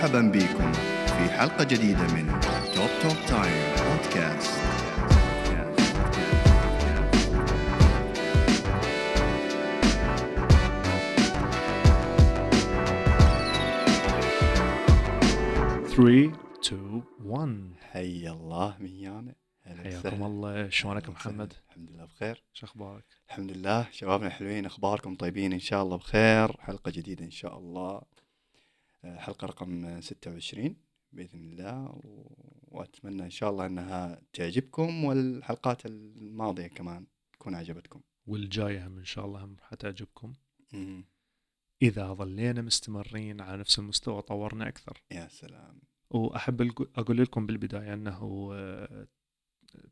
مرحبا بكم في حلقة جديدة من توب توب تايم بودكاست Three, two, one. حي الله ميانا حياكم. الله شلونك محمد؟ الحمد لله بخير شو أخبارك؟ الحمد لله شبابنا الحلوين أخباركم طيبين إن شاء الله بخير حلقة جديدة إن شاء الله حلقة رقم 26 بإذن الله و- وأتمنى إن شاء الله إنها تعجبكم والحلقات الماضية كمان تكون عجبتكم والجاية هم إن شاء الله هم حتعجبكم مم. إذا ظلينا مستمرين على نفس المستوى طورنا أكثر. يا سلام. وأحب الق- أقول لكم بالبداية إنه آه،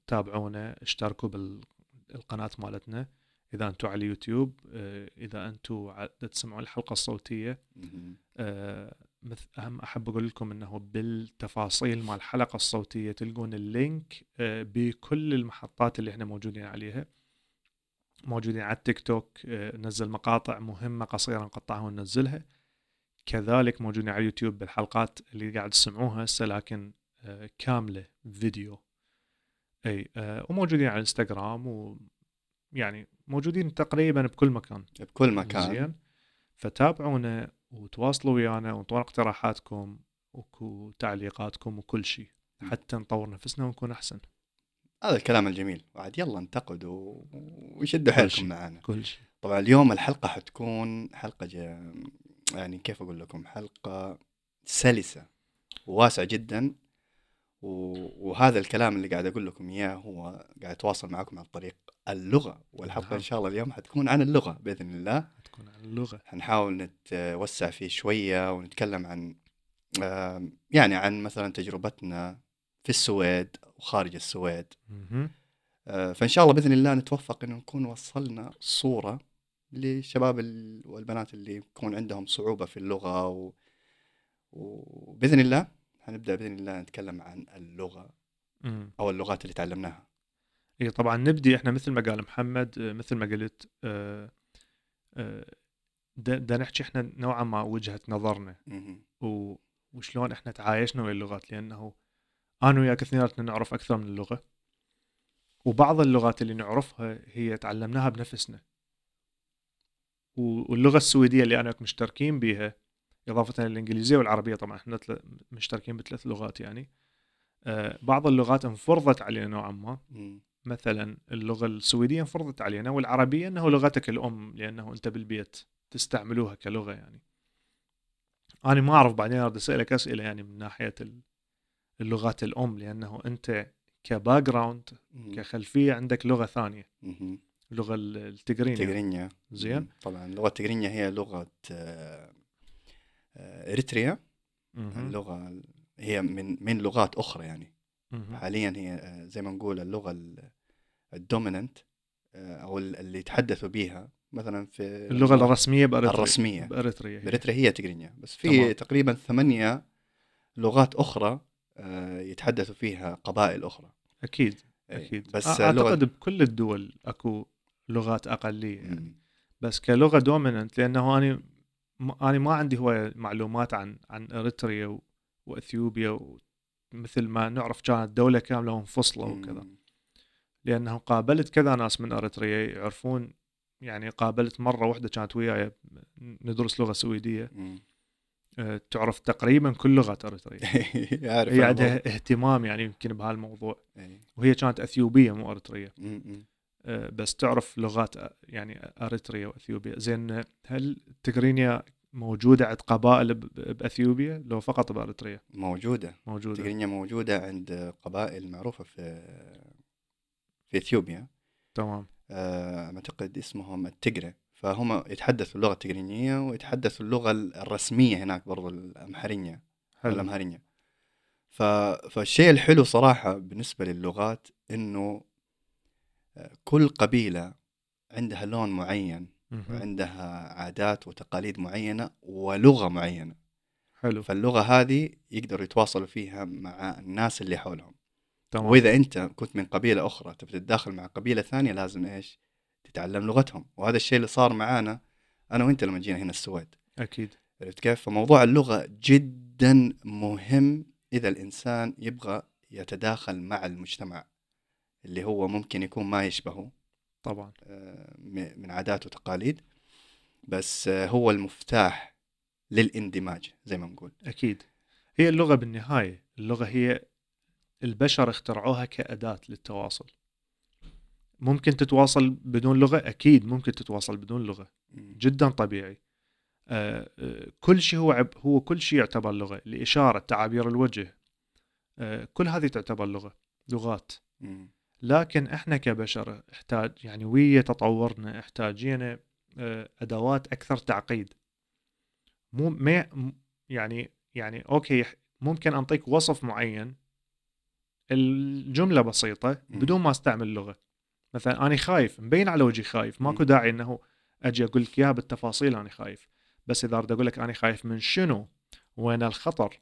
تابعونا اشتركوا بالقناة مالتنا. إذا أنتم على اليوتيوب آه، إذا أنتم تسمعون الحلقة الصوتية مم. آه، أهم أحب أقول لكم أنه بالتفاصيل مع الحلقة الصوتية تلقون اللينك آه، بكل المحطات اللي إحنا موجودين عليها. موجودين على التيك توك ننزل مقاطع مهمة قصيرة نقطعها وننزلها. كذلك موجودين على اليوتيوب بالحلقات اللي قاعد تسمعوها هسه لكن كاملة فيديو. أي وموجودين على الإنستغرام ويعني موجودين تقريبا بكل مكان بكل مكان زين فتابعونا وتواصلوا ويانا وانطونا اقتراحاتكم وتعليقاتكم وكل شيء. حتى نطور نفسنا ونكون أحسن هذا الكلام الجميل وعاد يلا انتقدوا وشدوا. حيلكم معنا كل شيء طبعا اليوم الحلقة حتكون حلقة جا يعني كيف أقول لكم حلقة سلسة وواسعة جدا. وهذا الكلام اللي قاعد أقول لكم إياه هو قاعد أتواصل معكم عن طريق اللغة والحلقة نعم. إن شاء الله اليوم حتكون عن اللغة بإذن الله تكون عن اللغة حنحاول نتوسع فيه شوية ونتكلم عن يعني عن مثلا تجربتنا في السويد وخارج السويد. آه، فإن شاء الله بإذن الله نتوفق انه نكون وصلنا صورة للشباب ال- والبنات اللي يكون عندهم صعوبة في اللغة و... وباذن الله حنبدأ بإذن الله نتكلم عن اللغة. أو اللغات اللي تعلمناها اي طبعا نبدي إحنا مثل ما قال محمد آه، مثل ما قلت آه، آه، دا دا نحكي إحنا نوعا ما وجهة نظرنا. و- وشلون إحنا تعايشنا ويا اللغات لأنه أنا وياك اثنيناتنا نعرف أكثر من اللغة وبعض اللغات اللي نعرفها هي تعلمناها بنفسنا واللغة السويدية اللي أنا وياك مشتركين بها إضافة للانجليزيه والعربية طبعا إحنا مشتركين بثلاث لغات يعني آه، بعض اللغات انفرضت علينا نوعا ما. مثلا اللغة السويدية انفرضت علينا والعربية إنه لغتك الأم لأنه أنت بالبيت تستعملوها كلغة يعني أنا ما أعرف بعدين اريد أسألك أسئلة يعني من ناحية ال- اللغات الأم لأنه أنت ك background. كخلفية عندك لغة ثانية. اللغة ال- التجرينية تجرينيا زين. طبعا اللغة التجرينيا هي لغة آه، إريتريا. اللغة ال- هي من من لغات أخرى يعني. حاليا هي آه، زي ما نقول اللغة ال- ال dominant آه، أو ال- اللي يتحدثوا بها مثلا في اللغة الرسمية باريتريا الرسمية. بأريتريا هي. بريتريا هي تجرينيا بس في تمام. تقريبا ثمانية لغات أخرى آه، يتحدثوا فيها قبائل أخرى أكيد إيه، أكيد بس بس لغة أعتقد بكل الدول أكو لغات أقلية يعني. بس كلغة dominant لأنه أنا أنا ما عندي هواية معلومات عن عن إريتريا وإثيوبيا مثل ما نعرف كانت دولة كاملة منفصله وكذا مم. لأنه قابلت كذا ناس من أريتريا يعرفون يعني قابلت مرة واحدة كانت وياي ندرس لغة سويدية. مم. أه، تعرف تقريبا كل لغات أريتريا. هي. عندها اهتمام يعني يمكن بهالموضوع. وهي كانت أثيوبية مو أريتريا. أه، بس تعرف لغات أ- يعني أريتريا وأثيوبيا. زين هل تجرينيا موجودة عند قبائل بأثيوبيا؟ لو فقط بأريتريا. موجودة. موجودة. تجرينيا موجودة عند قبائل معروفة في في إثيوبيا. تمام. آه، أعتقد اسمهم التجرة فهم يتحدثوا اللغة التجرينية ويتحدثوا اللغة الرسمية هناك برضو الأمهرية حلو. الأمهرية. ف... فالشيء الحلو صراحة بالنسبة للغات إنه آه، كل قبيلة عندها لون معين. وعندها عادات وتقاليد معينة ولغة معينة. حلو. فاللغة هذه يقدروا يتواصلوا فيها مع الناس اللي حولهم. تمام. وإذا أنت كنت من قبيلة أخرى تبي تتداخل مع قبيلة ثانية لازم إيش؟ تتعلم لغتهم. وهذا الشيء اللي صار معانا أنا وأنت لما جينا هنا السويد. أكيد. عرفت كيف؟ فموضوع اللغة جدا مهم إذا الإنسان يبغى يتداخل مع المجتمع اللي هو ممكن يكون ما يشبهه طبعا. آه، من عادات وتقاليد بس آه، هو المفتاح للإندماج زي ما نقول. أكيد. هي اللغة بالنهاية اللغة هي البشر اخترعوها كأداة للتواصل. ممكن تتواصل بدون لغة؟ أكيد ممكن تتواصل بدون لغة. جدا طبيعي. آه، آه، كل شيء هو عب هو كل شيء يعتبر لغة. الإشارة تعابير الوجه آه، كل هذه تعتبر لغة لغات. لكن إحنا كبشر احتاج يعني ويا تطورنا احتاجينا آه، أدوات أكثر تعقيد. مو ما يعني يعني أوكي ممكن أنطيك وصف معين الجملة بسيطة. بدون ما أستعمل لغة. مثلا أنا خايف مبين على وجهي خايف. ماكو. داعي إنه أجي أقول لك إياها بالتفاصيل أنا خايف. بس إذا أريد أقول لك أنا خايف من شنو؟ وين الخطر؟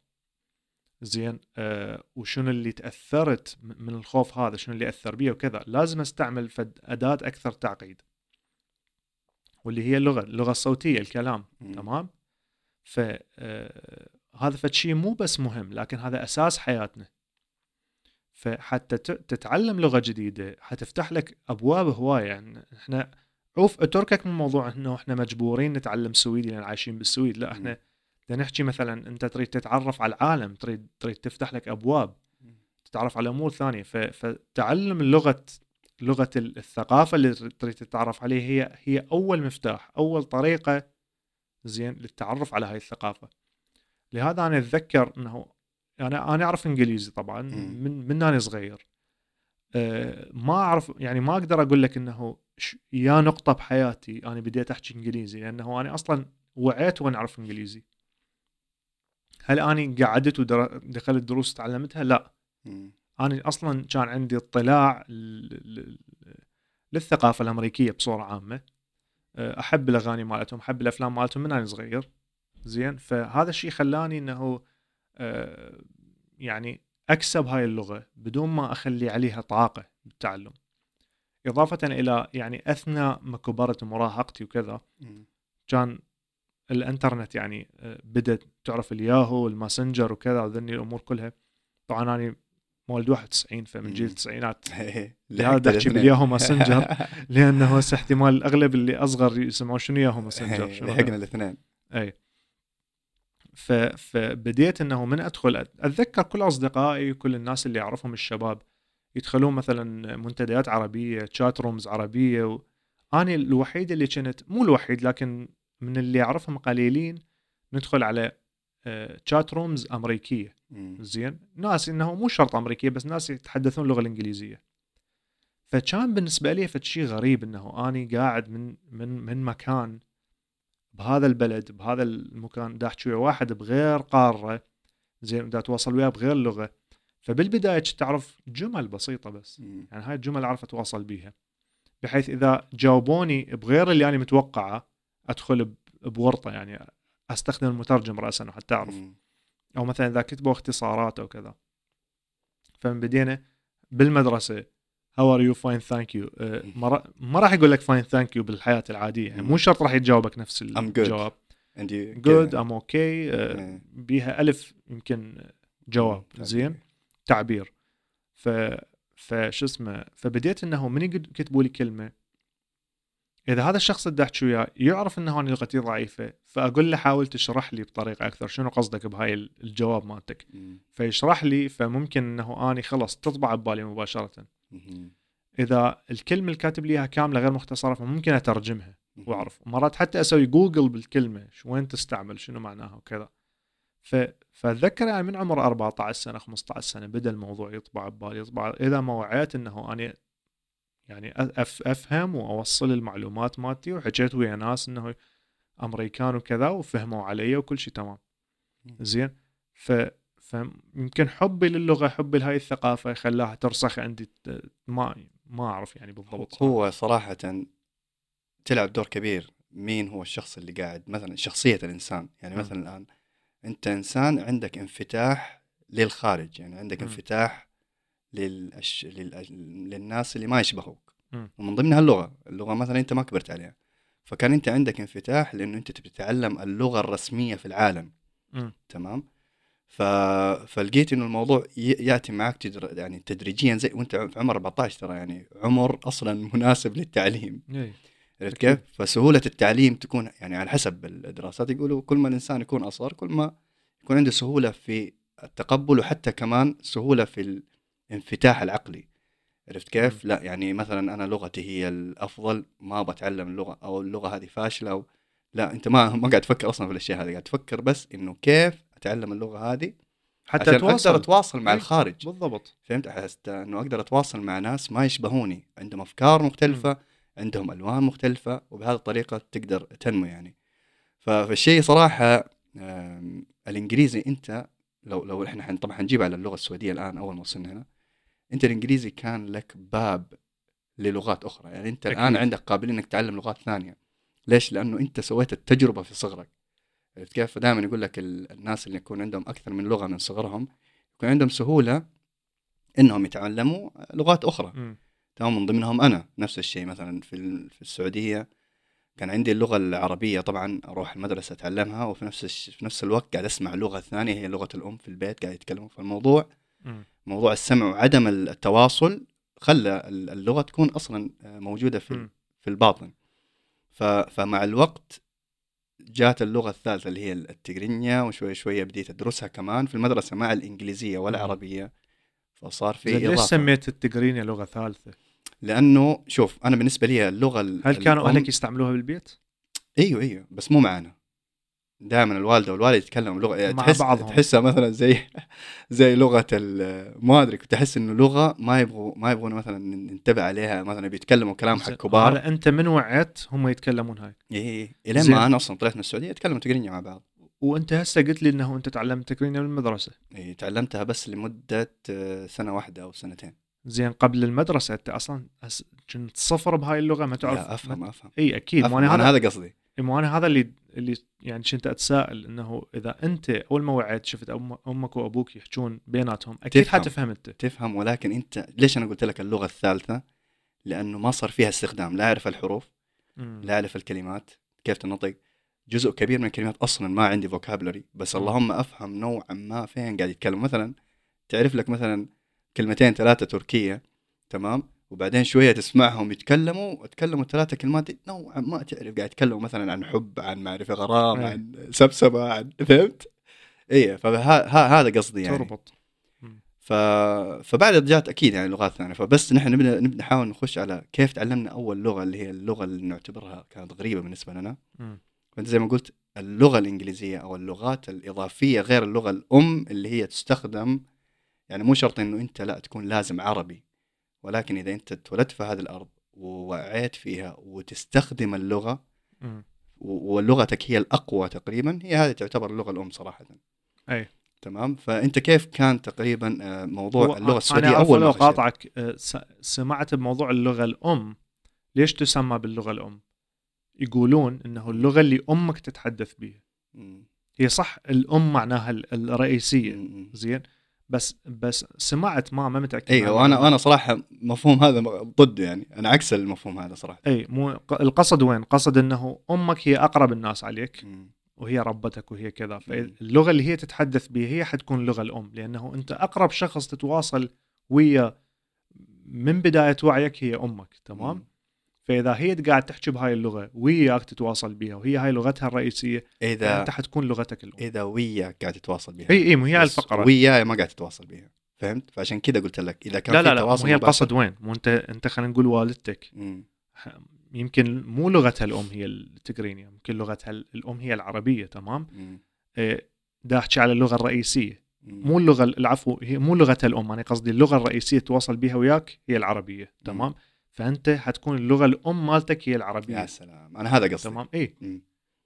زين آه وشنو اللي تأثرت م- من الخوف هذا؟ شنو اللي أثر بي وكذا؟ لازم أستعمل فد أداة أكثر تعقيد. واللي هي اللغة اللغة الصوتية الكلام. مم. تمام؟ ف آه، فد شيء مو بس مهم لكن هذا أساس حياتنا. فحتى تتعلم لغة جديدة حتفتح لك أبواب هواية. يعني إحنا عوف اتركك من موضوع إنه إحنا مجبورين نتعلم سويدي لأن عايشين بالسويد. لا إحنا بدنا نحكي مثلا أنت تريد تتعرف على العالم تريد تريد تفتح لك أبواب تتعرف على أمور ثانية. فتعلم اللغة لغة ال- الثقافة اللي تريد تتعرف عليها هي هي أول مفتاح أول طريقة زين للتعرف على هاي الثقافة. لهذا أنا أتذكر إنه أنا أنا أعرف إنجليزي طبعا. من من أنا صغير. أه ما أعرف يعني ما أقدر أقول لك إنه يا نقطة بحياتي أنا بديت أحكي إنجليزي لأنه أنا أصلا وعيت وأنا أعرف إنجليزي. هل أني قعدت ودخلت دروس تعلمتها؟ لا. أنا أصلا كان عندي اطلاع للثقافة الأمريكية بصورة عامة. أه، أحب الأغاني مالتهم أحب الأفلام مالتهم من أنا صغير. زين؟ فهذا الشيء خلاني إنه يعني أكسب هاي اللغة بدون ما أخلي عليها طاقة بالتعلم إضافة إلى يعني أثناء ما كبرت ومراهقتي وكذا. كان الإنترنت يعني أه، بدت تعرف الياهو والماسنجر وكذا وذني الأمور كلها طبعا أنا مولد 91 فمن جيل. التسعينات لهذا احكي بالياهو ماسنجر لأنه هسه احتمال الأغلب اللي أصغر يسمعون شنو ياهو ماسنجر هذا؟ لحقنا الاثنين اي. فبديت انه من ادخل اتذكر كل اصدقائي كل الناس اللي اعرفهم الشباب يدخلون مثلا منتديات عربية chat rooms عربية و... أنا الوحيد اللي كنت مو الوحيد لكن من اللي أعرفهم قليلين ندخل على chat rooms أمريكية. زين؟ ناس إنه مو شرط أمريكية بس ناس يتحدثون اللغة الإنجليزية. فكان بالنسبة لي فد شيء غريب إنه أني قاعد من من من مكان بهذا البلد بهذا المكان دا احكي ويا واحد بغير قارة زين دا اتواصل وياه بغير لغة. فبالبداية كنت تعرف جمل بسيطة بس. يعني هاي الجمل أعرف أتواصل بيها. بحيث إذا جاوبوني بغير اللي أنا متوقعة أدخل بورطة يعني أستخدم المترجم راسا حتى أعرف. أو مثلا إذا كتبوا اختصارات أو كذا. فمن بدينا بالمدرسة how are you fine thank you ما راح يقول لك fine thank you بالحياة العادية. يعني مو شرط راح يتجاوبك نفس good. الجواب. You- good كذا. I'm okay إيه. بيها ألف يمكن جواب. مم. زين. تعبير. ف فشو اسمه؟ فبديت إنه من يقد- كتبوا لي كلمة. إذا هذا الشخص اللي احكي وياه يعرف إنه أنا لغتي ضعيفة فأقول له حاول تشرح لي بطريقة أكثر. شنو قصدك بهاي الجواب مالتك؟ مم. فيشرح لي فممكن إنه أني خلص تطبع ببالي مباشرة. إذا الكلمة اللي كاتب لي إياها كاملة غير مختصرة فممكن أترجمها. وأعرف. مرات حتى أسوي جوجل بالكلمة شو وين تستعمل شنو معناها وكذا. ف... فأتذكر يعني من عمر 14 سنة 15 سنة بدأ الموضوع يطبع ببالي يطبع إذا ما وعيت إنه أنا يعني أف... أفهم وأوصل المعلومات مالتي وحكيت ويا ناس إنه أمريكان وكذا وفهموا علي وكل شيء تمام. زين؟ ف فيمكن حبي للغة حبي لهاي الثقافة خلاها ترسخ عندي ما ما أعرف يعني بالضبط صراحة. هو صراحة تلعب دور كبير مين هو الشخص اللي قاعد مثلا شخصية الإنسان يعني مم. مثلا الآن أنت إنسان عندك انفتاح للخارج يعني عندك مم. انفتاح للأش... للأ... للناس اللي ما يشبهوك مم. ومن ضمنها اللغة اللغة مثلا أنت ما كبرت عليها فكان أنت عندك انفتاح لأنه أنت تبي تتعلم اللغة الرسمية في العالم مم. تمام ف... فلقيت إنه الموضوع. يأتي معك تدر... يعني تدريجيا زي وأنت في عمر 14 ترى يعني عمر أصلا مناسب للتعليم إيه. عرفت. كيف؟ فسهولة التعليم تكون يعني على حسب الدراسات يقولوا كل ما الإنسان يكون أصغر كل ما يكون عنده سهولة في التقبل وحتى كمان سهولة في الانفتاح العقلي عرفت كيف؟ لا يعني مثلا أنا لغتي هي الأفضل ما بتعلم اللغة أو اللغة هذه فاشلة أو لا أنت ما ما قاعد تفكر أصلا في الأشياء هذه قاعد تفكر بس إنه كيف أتعلم اللغة هذه حتى عشان تواصل أقدر أتواصل. مع إيه، الخارج. بالضبط. فهمت؟ حسيت انه أقدر أتواصل مع ناس ما يشبهوني. عندهم أفكار مختلفة عندهم ألوان مختلفة وبهذه الطريقة تقدر تنمو يعني. فالشيء صراحة الإنجليزي أنت لو لو إحنا حن- طبعا حنجيب على اللغة السعودية الآن أول ما وصلنا هنا. أنت الإنجليزي كان لك باب للغات أخرى. يعني أنت الآن أكيد. عندك قابلية إنك تتعلم لغات ثانية. ليش؟ لأنه أنت سويت التجربة في صغرك. عرفت كيف؟ فدائما يقول لك ال- الناس اللي يكون عندهم أكثر من لغة من صغرهم يكون عندهم سهولة إنهم يتعلموا لغات أخرى. تمام من ضمنهم أنا نفس الشيء مثلا في في السعودية كان عندي اللغة العربية طبعا أروح المدرسة أتعلمها وفي نفس الش... في نفس الوقت قاعد أسمع اللغة الثانية هي لغة الأم في البيت قاعد يتكلموا فالموضوع مم. موضوع السمع وعدم التواصل خلى ال- اللغة تكون أصلا موجودة في مم. في الباطن ف... فمع الوقت جات اللغة الثالثة اللي هي التجرينيا وشوي شوية بديت أدرسها كمان في المدرسة مع الإنجليزية والعربيه فصار في زين ليش سميت التجرينيا لغة ثالثة؟ لأنه شوف أنا بالنسبة لي اللغة ال- هل كانوا أهلك يستعملوها بالبيت؟ إيوه إيوه بس مو معنا دائما الوالدة والوالد يتكلموا لغة تحس بعضهم. تحسها مثلا زي زي لغة ما أدري كنت احس إنه لغة ما يبغوا ما يبغون مثلا ننتبه عليها مثلا بيتكلموا كلام حق كبار. أنت من وعيت؟ هم يتكلمون هاي. اي إلين زين. ما أنا أصلا طلعت من السعودية يتكلموا تقريبا مع بعض. وأنت هسه قلت لي إنه أنت تعلمت تجرينيا بالمدرسة إيه تعلمتها بس لمدة آه، سنة واحدة أو سنتين. زين قبل المدرسة أنت أصلا كنت صفر بهاي اللغة؟ ما تعرف لا افهم أفهم, إي أكيد. أفهم. أنا هذا قصدي. مو أنا هذا اللي اللي يعني كنت أتساءل إنه إذا أنت أول ما وعيت شفت أمك وأبوك يحجون بيناتهم أكيد تفهم. حتفهم انت تفهم ولكن أنت ليش أنا قلت لك اللغة الثالثة لأنه ما صار فيها استخدام لا أعرف الحروف مم. لا أعرف الكلمات كيف تنطق جزء كبير من الكلمات أصلا ما عندي فوكابلري بس. اللهم أفهم نوعا ما فين قاعد يتكلم مثلا تعرف لك مثلا كلمتين ثلاثة تركية تمام وبعدين شوية تسمعهم يتكلموا يتكلموا ثلاثة كلمات نوعا ما تعرف قاعد يتكلموا مثلا عن حب عن معرفه غرام أي. عن سبسبة عن فهمت؟ إيه فهذا قصدي يعني تربط ف... فبعد جات أكيد يعني لغات ثانية فبس نحن نبدا نبدأ نحاول نخش على كيف تعلمنا أول لغة اللي هي اللغة اللي نعتبرها كانت غريبة بالنسبة لنا. فأنت زي ما قلت اللغة الإنجليزية أو اللغات الإضافية غير اللغة الأم اللي هي تستخدم يعني مو شرط إنه أنت لا تكون لازم عربي ولكن إذا أنت اتولدت في هذه الأرض ووعيت فيها وتستخدم. و- ولغتك هي الأقوى تقريبا هي هذه تعتبر اللغة الأم صراحة أي تمام فأنت كيف كان تقريبا آه، موضوع اللغة السعودية أنا أول ما؟ قاطعك آه، سمعت بموضوع اللغة الأم ليش تسمى باللغة الأم؟ يقولون إنه اللغة اللي أمك تتحدث بها. هي صح الأم معناها ال- الرئيسية. زين بس بس سمعت ما ما متأكد من وأنا. وأنا صراحة مفهوم هذا ضده يعني أنا عكس المفهوم هذا صراحة اي مو القصد وين؟ قصد إنه أمك هي أقرب الناس عليك مم. وهي ربتك وهي كذا فاللغة اللي هي تتحدث بها هي حتكون اللغة الأم لأنه أنت أقرب شخص تتواصل ويا من بداية وعيك هي أمك تمام؟ مم. فإذا هي قاعد تحكي بهاي اللغة وياك تتواصل بها وهي هاي لغتها الرئيسية إذا فانت حتكون لغتك الأم إذا وياك قاعد تتواصل بها إي إي مو هي الفقرة وياي ما قاعد تتواصل بها فهمت فعشان كذا قلت لك إذا كان لا في لا لا تواصل مو هي القصد وين؟ مو أنت أنت خلينا نقول والدتك مم. يمكن مو لغتها الأم هي التجرينيا ممكن لغتها الأم هي العربية تمام؟ مم. إيه، دا أحكي على اللغة الرئيسية مم. مو اللغة العفو هي مو لغتها الأم أنا قصدي اللغة الرئيسية تواصل بها وياك هي العربية تمام فأنت حتكون اللغة الأم مالتك هي يا العربيه سلام أنا هذا قصدي تمام اي.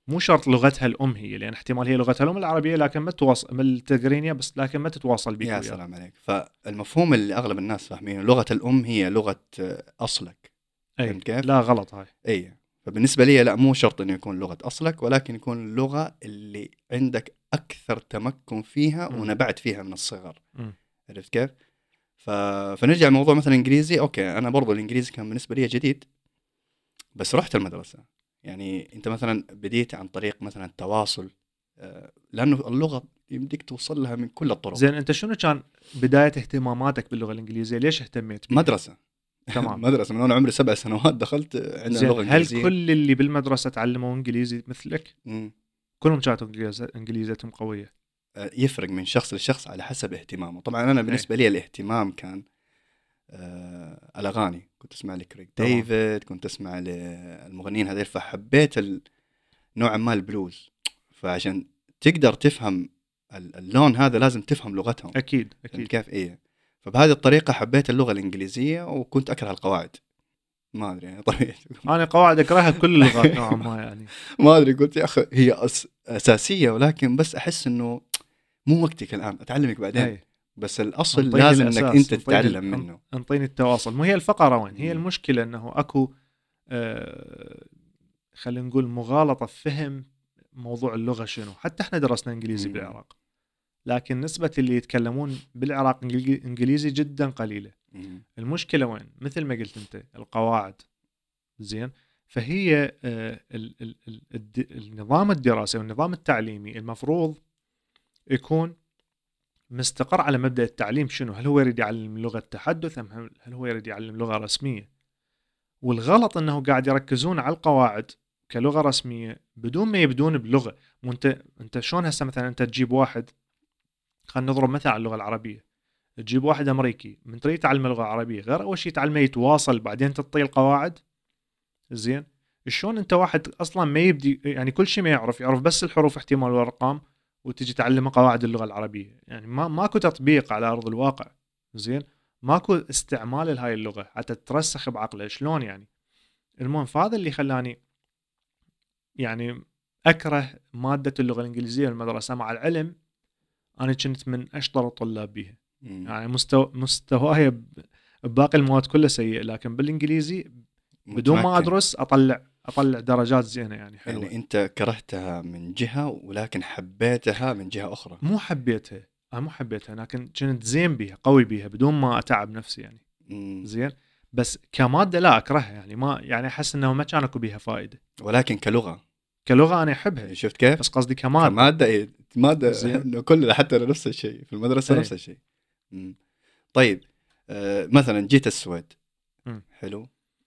مو شرط لغتها الأم هي لأن احتمال هي لغتها الأم العربية لكن ما تواصل من التجرينيا بس لكن ما تتواصل بك يا. سلام عليك فالمفهوم اللي أغلب الناس فاهمينه لغة الأم هي لغة أصلك اي فهمت كيف؟ لا غلط هاي اي فبالنسبة لي لا مو شرط إنه يكون لغة أصلك ولكن يكون اللغة اللي عندك أكثر تمكن فيها. ونبعت فيها من الصغر. عرفت كيف؟ ف... فنرجع لموضوع مثلا إنجليزي. okay أنا برضو الإنجليزي كان بالنسبة لي جديد بس رحت المدرسة. يعني أنت مثلا بديت عن طريق مثلا التواصل آه، لأنه اللغة يمديك توصل لها من كل الطرق. زين أنت شنو كان بداية اهتماماتك باللغة الإنجليزية؟ ليش اهتميت بها؟ مدرسة. تمام. مدرسة من وأنا عمري سبع سنوات دخلت عندنا زين لغه هل انجليزيه كل اللي بالمدرسة تعلموا إنجليزي مثلك؟ مم. كلهم كانت إنجليزيتهم قوية. يفرق من شخص لشخص على حسب اهتمامه. طبعا أنا بالنسبة لي الاهتمام كان آه الأغاني. كنت أسمع لكريك. ديفيد كنت أسمع للمغنيين هذول فحبيت نوعا ما البلوز. فعشان تقدر تفهم ال- اللون هذا لازم تفهم لغتهم. أكيد أكيد. كيف؟ إيه. فبهذه الطريقة حبيت اللغة الإنجليزية وكنت أكره القواعد. ما أدري يعني طبيعي. أنا قواعد أكرهها بكل اللغات نوعا ما يعني. ما أدري قلت يا أخي هي أس أساسية ولكن بس أحس إنه مو وقتك الآن أتعلمك بعدين. هي. بس الأصل لازم إنك أنت تتعلم منه. أنطيني التواصل. مو هي الفقرة وين؟ هي. المشكلة إنه أكو آه خلينا نقول مغالطة في فهم موضوع اللغة شنو. حتى إحنا درسنا إنجليزي مم. بالعراق. لكن نسبة اللي يتكلمون بالعراق انجليزي جدا قليلة. مم. المشكلة وين؟ مثل ما قلت أنت القواعد. زين؟ فهي آه، ال- ال- ال- النظام الدراسي والنظام التعليمي المفروض يكون مستقر على مبدأ التعليم شنو؟ هل هو يريد يعلم لغة تحدث أم هل هو يريد يعلم لغة رسمية؟ والغلط إنه قاعد يركزون على القواعد كلغة رسمية بدون ما يبدون بلغة. مو انت أنت شلون هسه مثلا أنت تجيب واحد خلينا نضرب مثل على اللغة العربية. تجيب واحد أمريكي من تريد تعلمه اللغة العربيه غير أول شيء تعلمه يتواصل بعدين تعطيه القواعد زين. شلون أنت واحد أصلا ما يبدي يعني كل شيء ما يعرف يعرف بس الحروف احتمال والأرقام وتجي تعلمه قواعد اللغة العربية. يعني ما ماكو تطبيق على أرض الواقع. زين؟ ماكو استعمال لهاي اللغة حتى ترسخ بعقله شلون يعني؟ المهم فهذا اللي خلاني يعني أكره مادة اللغة الإنجليزية بالمدرسة مع العلم. أنا كنت من أشطر الطلاب بيها. يعني مستوى مستواي بباقي المواد كلها سيء لكن بالإنجليزي بدون ما. أدرس أطلع اطلع درجات زينة يعني حلوة يعني أنت كرهتها من جهة ولكن حبيتها من جهة أخرى مو حبيتها أنا مو حبيتها لكن كنت زين بيها قوي بيها بدون ما أتعب نفسي يعني مم. زين بس كمادة لا أكرهها يعني ما يعني أحس إنه ما كان أكو بيها فائده ولكن كلغة كلغة أنا أحبها شفت كيف؟ بس قصدي كمادة كمادة إيه؟ مادة زين. كلنا حتى نفس الشيء في المدرسة إيه. نفس الشيء مم. طيب آه مثلا جيت السويد مم. حلو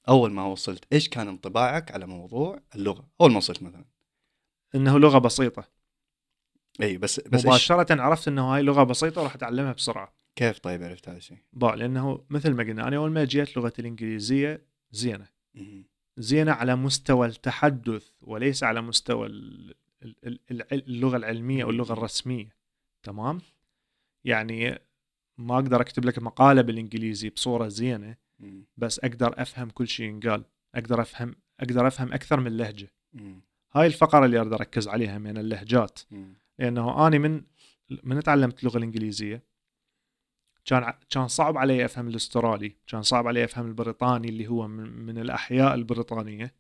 أول ما وصلت إيش كان انطباعك على موضوع اللغة؟ أول ما وصلت مثلا. إنه لغة بسيطة. إي بس بس إيش؟ مباشرة عرفت إنه هاي لغة بسيطة وراح أتعلمها بسرعة. كيف طيب عرفت هذا الشيء؟ با لأنه مثل ما قلنا أنا أول ما جيت لغة الإنجليزية زينة. زينة على مستوى التحدث وليس على مستوى اللغة العلمية أو اللغة الرسمية. تمام؟ يعني ما أقدر أكتب لك مقالة بالإنجليزي بصورة زينة. بس أقدر أفهم كل شيء ينقال. أقدر أفهم أقدر أفهم أكثر من لهجة. هاي الفقرة اللي أريد أركز عليها من اللهجات. لأنه اني من من تعلمت اللغة الإنجليزية كان كان صعب علي أفهم الأسترالي كان صعب علي أفهم البريطاني اللي هو من, من الأحياء البريطانية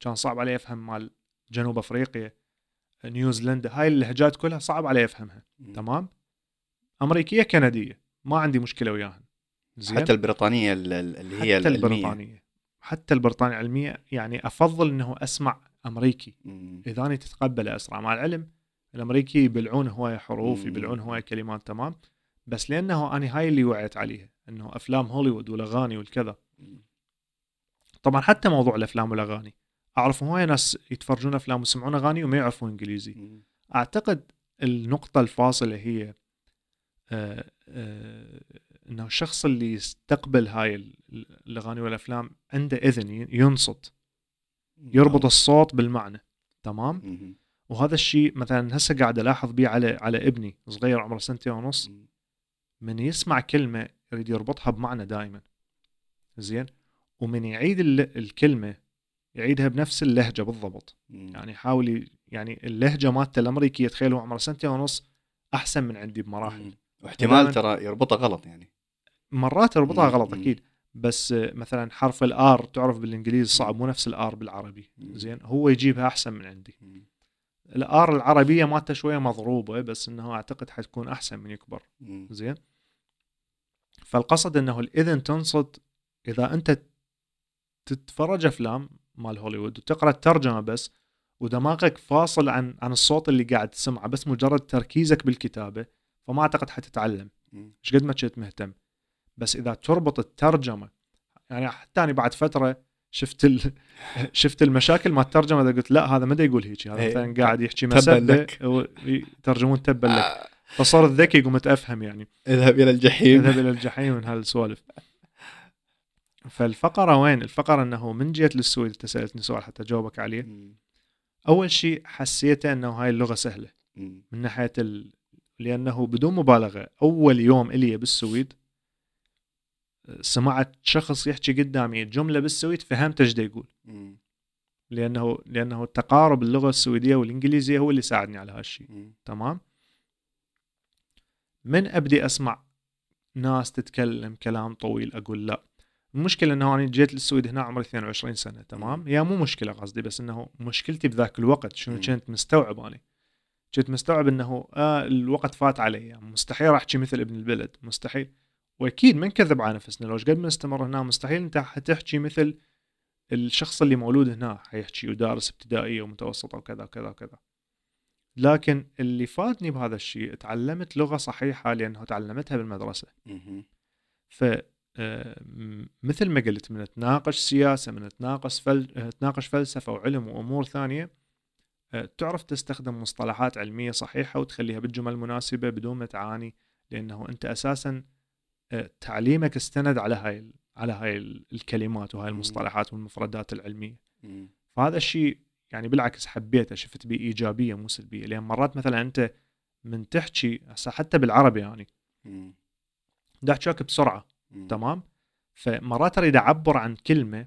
كان صعب علي أفهم مال جنوب أفريقيا نيوزيلندا. هاي اللهجات كلها صعب علي أفهمها. تمام؟ أمريكية كندية. ما عندي مشكلة وياها زين حتى البريطانية ال- ال- اللي هي حتى العلمية. البريطانية حتى البريطانية العلمية يعني أفضل إنه أسمع أمريكي. إذا اني تتقبله أسرع مع العلم الأمريكي يبلعون هوايه حروف. يبلعون هوايه كلمات تمام بس لأنه أنا هاي اللي وعيت عليها إنه أفلام هوليوود والأغاني والكذا. طبعا حتى موضوع الأفلام والأغاني أعرف هوايه ناس يتفرجون أفلام ويسمعون أغاني وما يعرفون إنجليزي مم. أعتقد النقطة الفاصلة هي آه آه إنه الشخص اللي يستقبل هاي ال- الأغاني والأفلام عنده إذن ينصت يربط الصوت بالمعنى تمام. وهذا الشيء مثلا هسه قاعد ألاحظ بيه على على ابني صغير عمره سنتين ونص. من يسمع كلمة يريد يربطها بمعنى دائما زين ومن يعيد ال- الكلمة يعيدها بنفس اللهجة بالضبط مم. يعني يحاول يعني اللهجة مالته الأمريكية تخيل هو عمره سنتين ونص أحسن من عندي بمراحل. واحتمال ترى يربطها غلط يعني مرات يربطها مم. غلط. أكيد بس مثلا حرف ال R تعرف بالإنجليزي صعب مو نفس ال R بالعربي. زين هو يجيبها أحسن من عندي. ال R العربية مالته شوية مضروبة بس إنه أعتقد حتكون أحسن من يكبر. زين فالقصد إنه الإذن تنصت إذا أنت تتفرج أفلام مال هوليوود وتقرأ الترجمة بس ودماغك فاصل عن عن الصوت اللي قاعد تسمعه بس مجرد تركيزك بالكتابة فما أعتقد حتتعلم. إيش قد ما كنت مهتم بس إذا تربط الترجمة يعني حتى أنا بعد فترة شفت ال... شفت المشاكل مع الترجمة إذا قلت لا هذا ما يقول هيك هذا إيه. مثلا قاعد يحكي مسبه لك. يترجمون تبا لك آه، فصار الذكي يقوم اتفهم يعني اذهب إلى الجحيم اذهب إلى الجحيم من هالسوالف فالفقرة وين؟ الفقرة إنه من جيت للسويد أنت سألتني سؤال حتى اجاوبك عليه. أول شيء حسيته إنه هاي اللغة سهلة. من ناحية ال... لأنه بدون مبالغة أول يوم إلي بالسويد سمعت شخص يحكي قدامي جملة بالسويد فهمت إيش يقول. لأنه لأنه تقارب اللغة السويدية والإنجليزية هو اللي ساعدني على هالشيء. تمام؟ من أبدي أسمع ناس تتكلم كلام طويل أقول لا. المشكلة إنه أنا جيت للسويد هنا عمري 22 سنة تمام؟ هي مو مشكلة قصدي بس إنه مشكلتي بذاك الوقت شنو. كنت مستوعب أنا. كنت مستوعب إنه آه الوقت فات علي. مستحيل أحكي مثل ابن البلد مستحيل. وأكيد ما نكذب على نفسنا. لو قد ما نستمر هنا مستحيل أنت حتحكي مثل الشخص اللي مولود هنا حيحكي ودارس ابتدائية ومتوسطة وكذا وكذا وكذا. لكن اللي فاتني بهذا الشيء تعلمت لغة صحيحة لأنه تعلمتها بالمدرسة. ف آه، مثل ما قلت من تناقش سياسة من تناقش فل... آه، تناقش فلسفة وعلم وأمور ثانية آه، تعرف تستخدم مصطلحات علمية صحيحة وتخليها بالجمل المناسبه بدون ما تعاني لأنه أنت أساسا تعليمك استند على هاي على هاي ال- الكلمات وهاي. المصطلحات والمفردات العلمية. فهذا الشيء يعني بالعكس حبيته شفت بيه إيجابية مو سلبية لأن مرات مثلا أنت من تحكي هسه حتى بالعربي يعني احكيك بسرعة. تمام فمرات أريد أعبر عن كلمة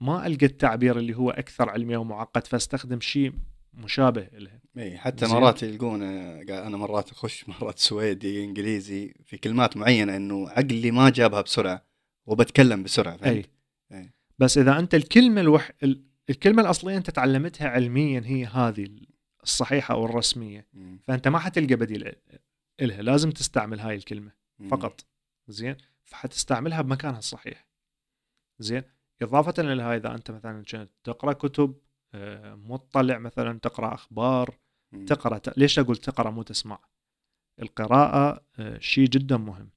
ما ألقى التعبير اللي هو أكثر علمية ومعقد فاستخدم شيء مشابه لها اي حتى. مرات يلقون أنا مرات أخش مرات سويدي إنجليزي في كلمات معينة إنه عقلي ما جابها بسرعة وبتكلم بسرعة فهمت؟ اي أي. بس إذا أنت الكلمة الوح... ال- الكلمة الأصلية أنت تعلمتها علميا هي هذه الصحيحة أو الرسمية مم. فأنت ما حتلقى بديل لها لازم تستعمل هاي الكلمة مم. فقط زين فحتستعملها بمكانها الصحيح زين إضافة إلى هاي إذا أنت مثلا تقرأ كتب مطلع مثلا تقرأ أخبار. تقرأ. ليش أقول تقرأ مو تسمع القراءة آه، شيء جدا مهم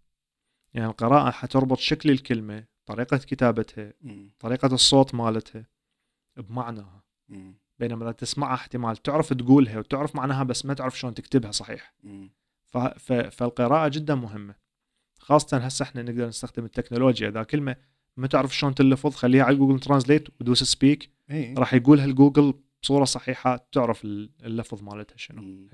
يعني القراءة حتربط شكل الكلمة طريقة كتابتها. طريقة الصوت مالتها بمعناها. بينما إذا تسمعها احتمال تعرف تقولها وتعرف معناها بس ما تعرف شلون تكتبها صحيح مم. ف... ف... فالقراءة جدا مهمة خاصة هسه إحنا نقدر نستخدم التكنولوجيا إذا كلمة ما تعرف شلون تلفظ خليها على Google Translate ودوس speak اي راح يقولها الجوجل بصورة صحيحة تعرف ال- اللفظ مالتها شنو مم.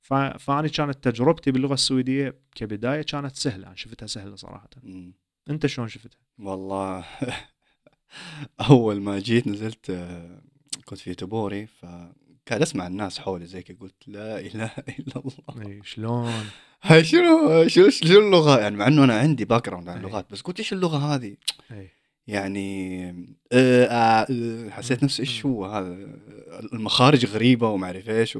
ف... فأنا كانت تجربتي باللغة السويدية كبداية كانت سهلة أنا شفتها سهلة صراحة مم. أنت شلون شفتها؟ والله أول ما جيت نزلت آه، كنت في يوتبوري فقاعد أسمع الناس حولي زي كذا قلت لا إله إلا الله اي شلون؟ شنو شو شو اللغة يعني مع إنه أنا عندي background عن أي. اللغات بس قلت إيش اللغة هذه اي يعني آه آه آه، حسيت نفسي إيش هو هذا؟ المخارج غريبة وما أعرف إيش.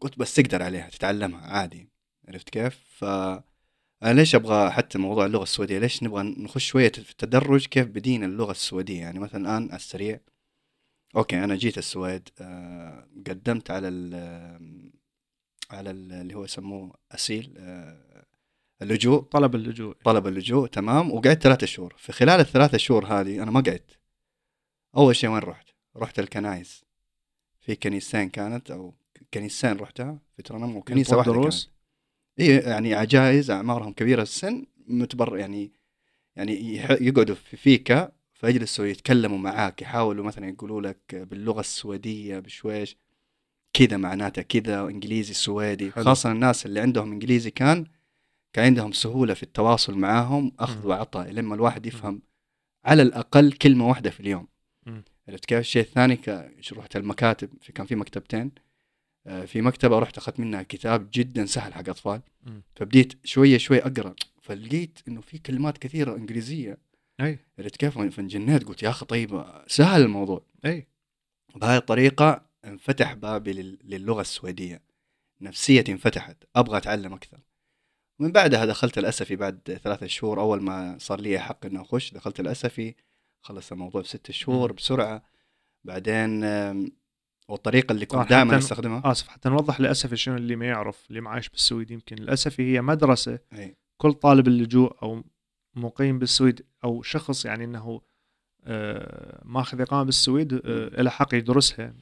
قلت بس تقدر عليها تتعلمها عادي عرفت كيف؟ ف أنا ليش أبغى حتى موضوع اللغة السويدية؟ ليش نبغى نخش شوية في التدرج كيف بدينا اللغة السويدية؟ يعني مثلا الآن على السريع أوكي أنا جيت السويد قدمت على ال على ال اللي هو يسموه اسيل اللجوء. طلب اللجوء. طلب اللجوء تمام. وقعدت ثلاثة شهور. في خلال الثلاثة شهور هذه أنا ما قعدت. أول شيء وين رحت؟ رحت الكنايس في كنيستين كانت أو كنيستين رحتها في ترنم وكنيسة يعطون واحدة كانت. دروس؟ اي يعني عجائز أعمارهم كبيرة السن متبر يعني يعني يقعدوا في فيكا فيجلسوا يتكلموا معاك يحاولوا مثلا يقولوا لك باللغة السويدية بشويش كذا معناته كذا إنجليزي سويدي. حلو. خاصة الناس اللي عندهم إنجليزي كان كان عندهم سهولة في التواصل معاهم أخذ. وعطاء لما الواحد يفهم على الأقل كلمة واحدة في اليوم. عرفت كيف؟ الشيء الثاني رحت المكاتب في كان في مكتبتين. آه، في مكتبة رحت أخذت منها كتاب جدا سهل حق أطفال. فبديت شوية شوي أقرأ فلقيت إنه في كلمات كثيرة إنجليزية. أي. عرفت كيف؟ فانجنيت قلت يا أخي طيب سهل الموضوع. أي. بهذه الطريقة انفتح بابي لل- للغة السويدية. نفسيتي انفتحت أبغى أتعلم أكثر. من بعدها دخلت الأسفي بعد ثلاثة شهور. أول ما صار لي حق انه أخش دخلت الأسفي خلص الموضوع في ست شهور مم. بسرعة. بعدين آم، والطريقة اللي كنت دائما أستخدمها. آسف حتى نوضح للاسف شنو اللي ما يعرف اللي ما عايش بالسويد. يمكن الأسفي هي مدرسة أي. كل طالب اللجوء أو مقيم بالسويد أو شخص يعني إنه آه، ماخذ إقامة بالسويد آه، له حق يدرسها.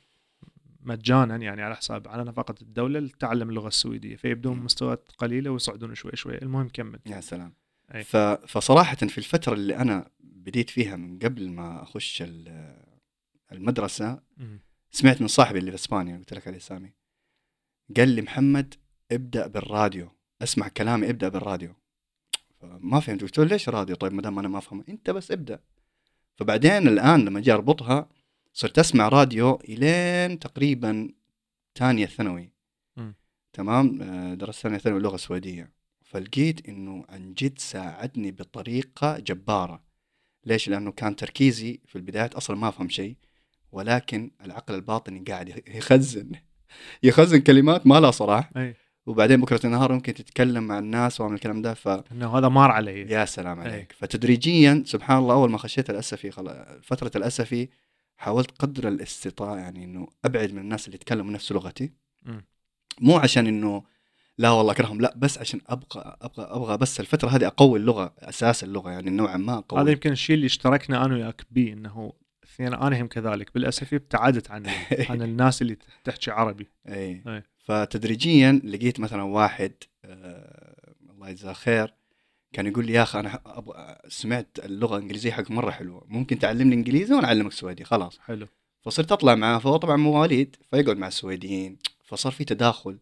مجانا يعني على حساب على نفقة الدولة لتعلم اللغة السويدية فيبدون. مستويات قليله ويصعدون شوي شوي المهم كمل يا سلام أي. فصراحة في الفترة اللي أنا بديت فيها من قبل ما أخش ال- المدرسة. سمعت من صاحبي اللي في إسبانيا قلت لك عليه سامي قال لي محمد ابدأ بالراديو اسمع كلامي ابدأ بالراديو فما فهمت قلت له ليش راديو طيب ما دام أنا ما افهم أنت بس ابدأ فبعدين الآن لما جي أربطها صرت أسمع راديو إلين تقريبا ثانية ثانوي. تمام؟ آه، درست ثانية ثانوي لغة سويدية. فلقيت إنه عن جد ساعدني بطريقة جبارة. ليش؟ لأنه كان تركيزي في البدايات أصلا ما أفهم شيء ولكن العقل الباطني قاعد يخزن. يخزن كلمات ما لها صلاح وبعدين بكرة النهار ممكن تتكلم مع الناس ومن الكلام ده ف إنه هذا مار علي. يا سلام أي. عليك. فتدريجيا سبحان الله أول ما خشيت الأسفي خل... فترة الأسفي حاولت قدر الاستطاعة يعني إنه أبعد من الناس اللي يتكلموا نفس لغتي. مو عشان إنه لا والله أكرههم لا بس عشان أبغى أبغى أبغى بس الفترة هذه أقوي اللغة أساس اللغة يعني نوعا ما أقوي هذا يمكن الشيء اللي اشتركنا أنا وياك به إنه اثنين أنا هم كذلك بالأسف ابتعدت عن عن الناس اللي تحكي عربي اي أي. فتدريجيا لقيت مثلا واحد آه الله يجزاه خير كان يقول لي يا أخي أنا أبغى سمعت اللغة الإنجليزية حق مرة حلوة. ممكن تعلمني إنجليزي وأنا أعلمك سويدي. خلاص. حلو. فصرت أطلع معاه. فهو طبعا مواليد. فيقعد مع السويديين. فصار في تداخل.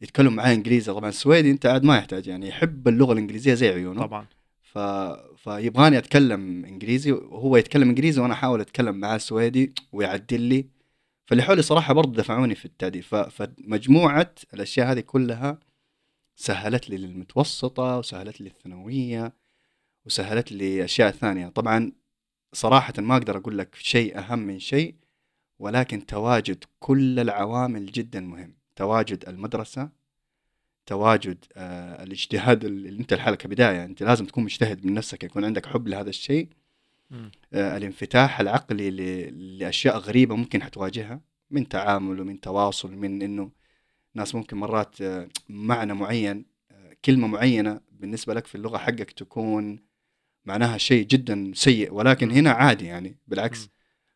يتكلم معاه إنجليزي. طبعا السويدي أنت عاد ما يحتاج. يعني يحب اللغة الإنجليزية زي عيونه. طبعا. ف... فيبغاني أتكلم إنجليزي. وهو يتكلم إنجليزي وأنا أحاول أتكلم معاه سويدي ويعدل لي. فاللي حولي صراحة برضه دفعوني في التعديل. ف... فمجموعة الأشياء هذه كلها سهلت لي للمتوسطة وسهلت لي الثانوية وسهلت لي أشياء ثانية. طبعا صراحة ما أقدر أقول لك شيء أهم من شيء ولكن تواجد كل العوامل جدا مهم. تواجد المدرسة تواجد آه الاجتهاد اللي أنت لحالك كبداية. أنت لازم تكون مجتهد من نفسك يكون عندك حب لهذا الشيء. آه الانفتاح العقلي ل- لأشياء غريبة ممكن حتواجهها من تعامل ومن تواصل من إنه ناس ممكن مرات آه معنى معين آه كلمة معينة بالنسبة لك في اللغة حقك تكون معناها شيء جدا سيء ولكن. هنا عادي يعني بالعكس.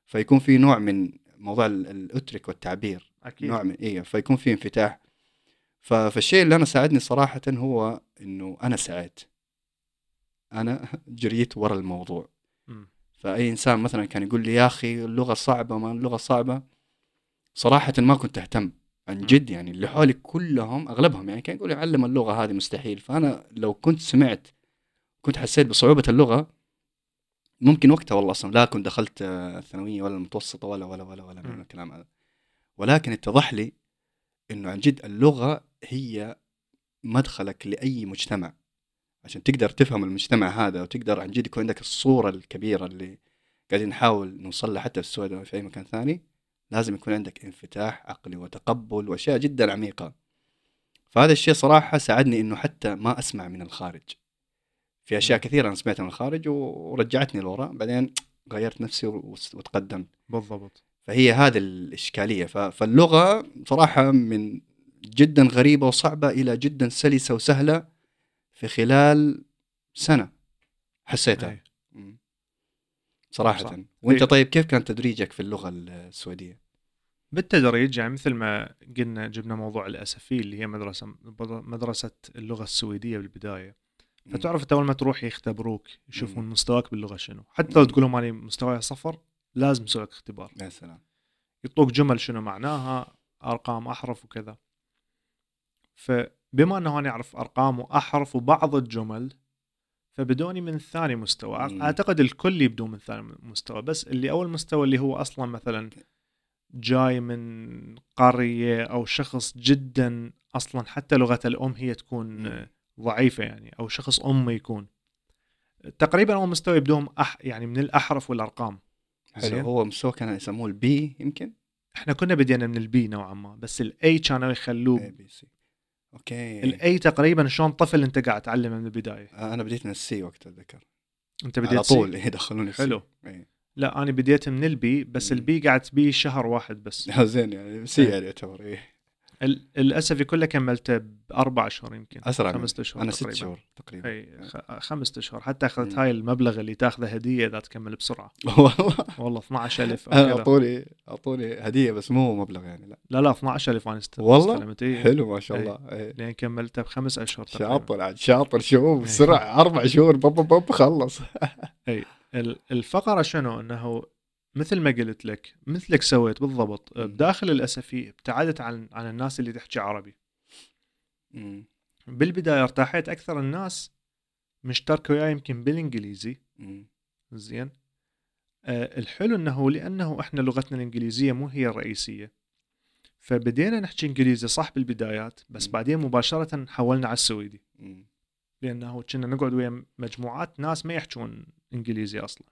فيكون في نوع من موضوع ال- الأترك والتعبير. أكيد. نوع من إيه فيكون في انفتاح. فالشيء اللي أنا ساعدني صراحة هو إنه أنا سعيت. أنا جريت ورا الموضوع. مم. فأي إنسان مثلا كان يقول لي يا أخي اللغة صعبة ما اللغة صعبة. صراحة ما كنت أهتم. عن. جد يعني اللي حولي كلهم أغلبهم يعني كان يقول لي علم اللغة هذه مستحيل فأنا لو كنت سمعت كنت حسيت بصعوبة اللغة ممكن وقتها والله أصلا لا كنت دخلت آه، الثانوية ولا المتوسطة ولا ولا ولا ولا من. الكلام هذا ولكن اتضح لي إنه عن جد اللغة هي مدخلك لأي مجتمع عشان تقدر تفهم المجتمع هذا وتقدر عن جد يكون عندك الصورة الكبيرة اللي قاعدين نحاول نوصل لها حتى في السويد أو في أي مكان ثاني لازم يكون عندك انفتاح عقلي وتقبل وأشياء جدا عميقة فهذا الشيء صراحة ساعدني إنه حتى ما أسمع من الخارج في أشياء كثيرة أنا سمعتها من الخارج ورجعتني لورا بعدين غيرت نفسي وتقدمت بالضبط فهي هذه الإشكالية ف- فاللغة صراحة من جدا غريبة وصعبة إلى جدا سلسة وسهلة في خلال سنة حسيتها أي. مم. صراحة صح. وأنت إيه. طيب كيف كان تدريجك في اللغة السويدية؟ بالتدريج يعني مثل ما قلنا جبنا موضوع الأسفي اللي هي مدرسة مدرسة اللغة السويدية بالبداية. فتعرف أنت أول ما تروح يختبروك يشوفون. مستواك باللغة شنو حتى لو. تقول لهم أنا مستواي صفر لازم يسوي لك اختبار يا سلام يعطوك جمل شنو معناها أرقام أحرف وكذا فبما أنه أنا أعرف أرقام وأحرف وبعض الجمل فبدوني من ثاني مستوى مم. أعتقد الكل يبدون من ثاني مستوى بس اللي أول مستوى اللي هو أصلا مثلا جاي من قرية أو شخص جدا أصلا حتى لغة الأم هي تكون. ضعيفة يعني أو شخص امي يكون تقريبا اول مستوى يبدون أح يعني من الأحرف والأرقام حلو. هو مستوى كان يسموه ال B يمكن؟ إحنا كنا بدينا من ال B نوعا ما بس ال A كانوا اي يخلوه B C أوكي ال A تقريبا شلون طفل أنت قاعد تعلمه من البداية أنا بديت من ال C وقت أتذكر أنت على بديت طول C. إيه، يدخلوني حلو. لا أنا بديت من ال B بس. ال B قعدت بيه شهر واحد بس زين يعني C يعني يعتبر إيه ال SFI كله كملته بأربع اشهر يمكن أسرع. خمسة اشهر أنا ست تقريباً. شهور تقريبا اي خمسة اشهر حتى أخذت. هاي المبلغ اللي تاخذه هدية إذا تكمل بسرعة والله والله 12000 أو أنا كذا أعطوني أعطوني هدية بس مو مبلغ يعني لا لا لا 12000 أنا است- والله؟ استلمت إي. حلو ما شاء إيه. الله إيه. لين كملته بخمس أشهر. شاطر عاد شاطر شوف إيه. بسرعة أربع شهور بب بب خلص ال- الفقرة شنو إنه مثل ما قلت لك مثلك سويت بالضبط. بداخل الأسفي ابتعدت عن عن الناس اللي تحكي عربي مم. بالبداية ارتاحيت أكثر الناس مشتركوا وياي يمكن بالإنجليزي مم. زين آه الحلو إنه لأنه إحنا لغتنا الإنجليزية مو هي الرئيسية فبدينا نحكي إنجليزي صح بالبدايات بس مم. بعدين مباشرة حولنا على السويدي مم. لأنه كنا نقعد ويا مجموعات ناس ما يحكون إنجليزي أصلا.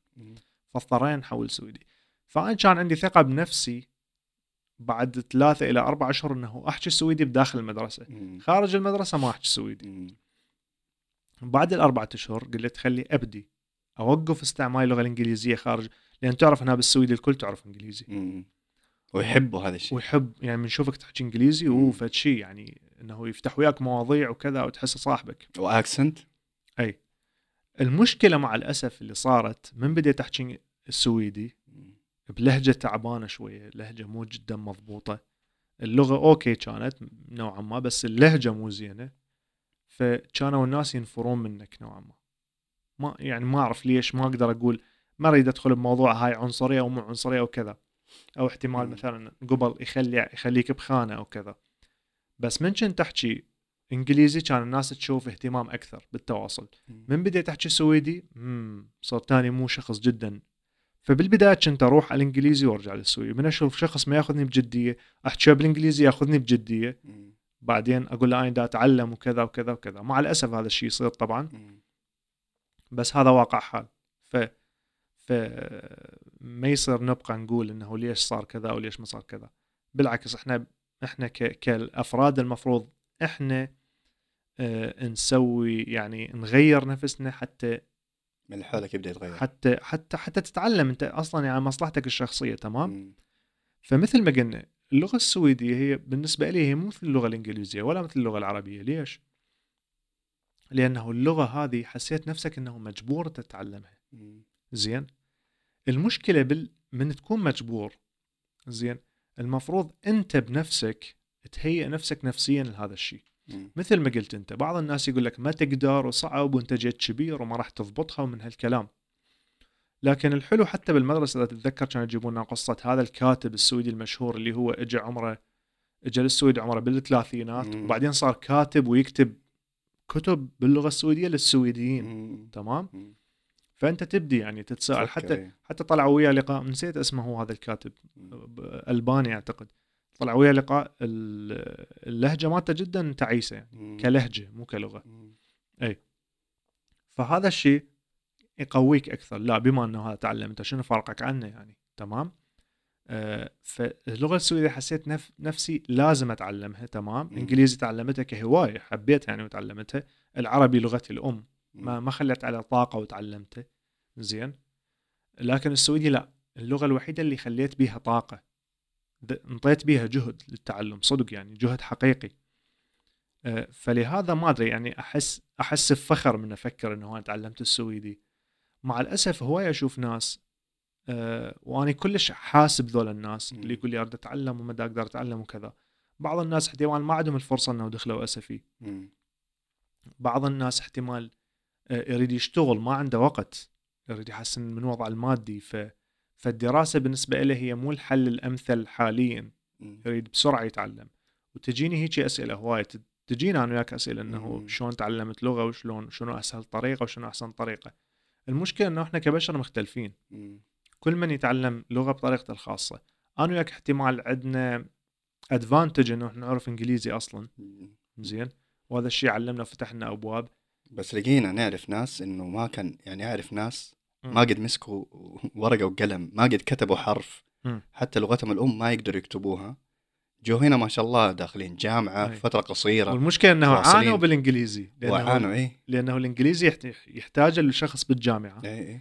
فاضطرينا نحول سويدي فأنا كان عندي ثقة بنفسي بعد ثلاثة إلى أربع أشهر أنه أحكي سويدي بداخل المدرسة مم. خارج المدرسة ما أحكي سويدي مم. بعد الأربعة أشهر قلت خلي أبدي أوقف استعمال اللغة الإنجليزية خارج لأن تعرف أنها بالسويدي الكل تعرف إنجليزي مم. ويحبوا هذا الشيء. ويحب يعني بنشوفك تحكي إنجليزي مم. وهو فد شيء يعني أنه يفتح وياك مواضيع وكذا وتحسه صاحبك. و accent؟ أي. المشكلة مع الأسف اللي صارت من بديت أحكي السويدي بلهجة تعبانة شوية لهجة مو جدا مضبوطة. اللغة okay كانت نوعا ما بس اللهجة مو زينة. فكانوا الناس ينفرون منك نوعا ما. ما يعني ما أعرف ليش ما أقدر أقول ما أريد أدخل بموضوع هاي عنصرية أو مو عنصرية أو أو احتمال. مثلا قبل يخلي يخليك بخانة أو كذا. بس من كنت أحكي إنجليزي كان الناس تشوف اهتمام أكثر بالتواصل. من بديت أحكي سويدي امم صرت تاني مو شخص جدا. فبالبداية كنت أروح على الإنجليزي وأرجع للسويدي. من أشوف شخص ما يأخذني بجدية أحكي بالإنجليزي يأخذني بجدية. بعدين أقول له أنا دا أتعلم وكذا وكذا وكذا. مع الأسف هذا الشيء يصير طبعا. بس هذا واقع حال. ف ف ما يصير نبقى نقول إنه ليش صار كذا أو ليش ما صار كذا بالعكس إحنا إحنا. كالأفراد المفروض إحنا آه نسوي يعني نغير نفسنا حتى من لحالك يبدأ يتغير حتى حتى حتى تتعلم أنت أصلا يعني مصلحتك الشخصية تمام مم. فمثل ما قلنا اللغة السويدية هي بالنسبة لي هي مو مثل اللغة الإنجليزية ولا مثل اللغة العربية ليش لأنه اللغة هذه حسيت نفسك إنه مجبور تتعلمها. زين المشكلة بال من تكون مجبور زين المفروض أنت بنفسك تهيئ نفسك نفسيا لهذا الشيء. مثل ما قلت أنت بعض الناس يقول لك ما تقدر وصعب وأنت جيت كبير وما راح تضبطها ومن هالكلام لكن الحلو حتى بالمدرسة إذا تتذكر كانوا يجيبون لنا قصة هذا الكاتب السويدي المشهور اللي هو اجى عمره اجى للسويد عمره بالثلاثينات. وبعدين صار كاتب ويكتب كتب باللغة السويدية للسويديين مم. تمام مم. فأنت تبدي يعني تتساءل. حتى. حتى طلعوا وياه لقاء نسيت اسمه هو هذا الكاتب ألباني أعتقد. طلع وياه لقاء ال- اللهجة مالته جدا تعيسة يعني. كلهجة مو كلغة. مم. فهذا الشيء يقويك أكثر. لا بما إنه هذا تعلم أنت شنو فرقك عنه يعني؟ تمام؟ آه فاللغة السويدية حسيت نف نفسي لازم أتعلمها. تمام؟ مم. إنجليزي تعلمتها كهواية حبيتها يعني وتعلمتها. العربي لغتي الأم. ما ما خليت على طاقة وتعلمته. زين. لكن السويدي لا. اللغة الوحيدة اللي خليت بيها طاقة. انطيت بيها جهد للتعلم صدق يعني جهد حقيقي. آه، فلهذا ما أدري يعني أحس أحس بفخر من أفكر إنه أنا تعلمت السويدي. مع الأسف هواي أشوف ناس آه، واني كلش حاسب ذول الناس. اللي يقول لي أريد أتعلم وما أقدر أتعلم وكذا. بعض الناس احتمال ما عندهم الفرصة إنه دخلوا أسفي. بعض الناس احتمال آه، يريد يشتغل ما عنده وقت. يريد يحسن من وضعه المادي ف فالدراسة بالنسبة له هي مو الحل الأمثل حاليا. يريد بسرعة يتعلم. وتجيني هيك أسئلة هواية. ت- تجينا أنا وياك أسئلة أنه مم. شلون تعلمت لغة وشلون شنو أسهل طريقة وشنو أحسن طريقة. المشكلة أنه إحنا كبشر مختلفين. كل من يتعلم لغة بطريقته الخاصة. أنا وياك احتمال عندنا advantage إنه إحنا نعرف إنجليزي أصلا. زين؟ وهذا الشيء علمنا فتح لنا أبواب. بس لقينا نعرف ناس إنه ما كان يعني أعرف ناس. ما قد مسكوا ورقة وقلم ما قد كتبوا حرف. حتى لغتهم الأم ما يقدروا يكتبوها جو هنا ما شاء الله داخلين جامعة أي. فترة قصيرة والمشكلة إنه. عانوا بالإنجليزي لأنه وعانوا إي لأنه الإنجليزي يحت- يحتاج لشخص بالجامعة إي إي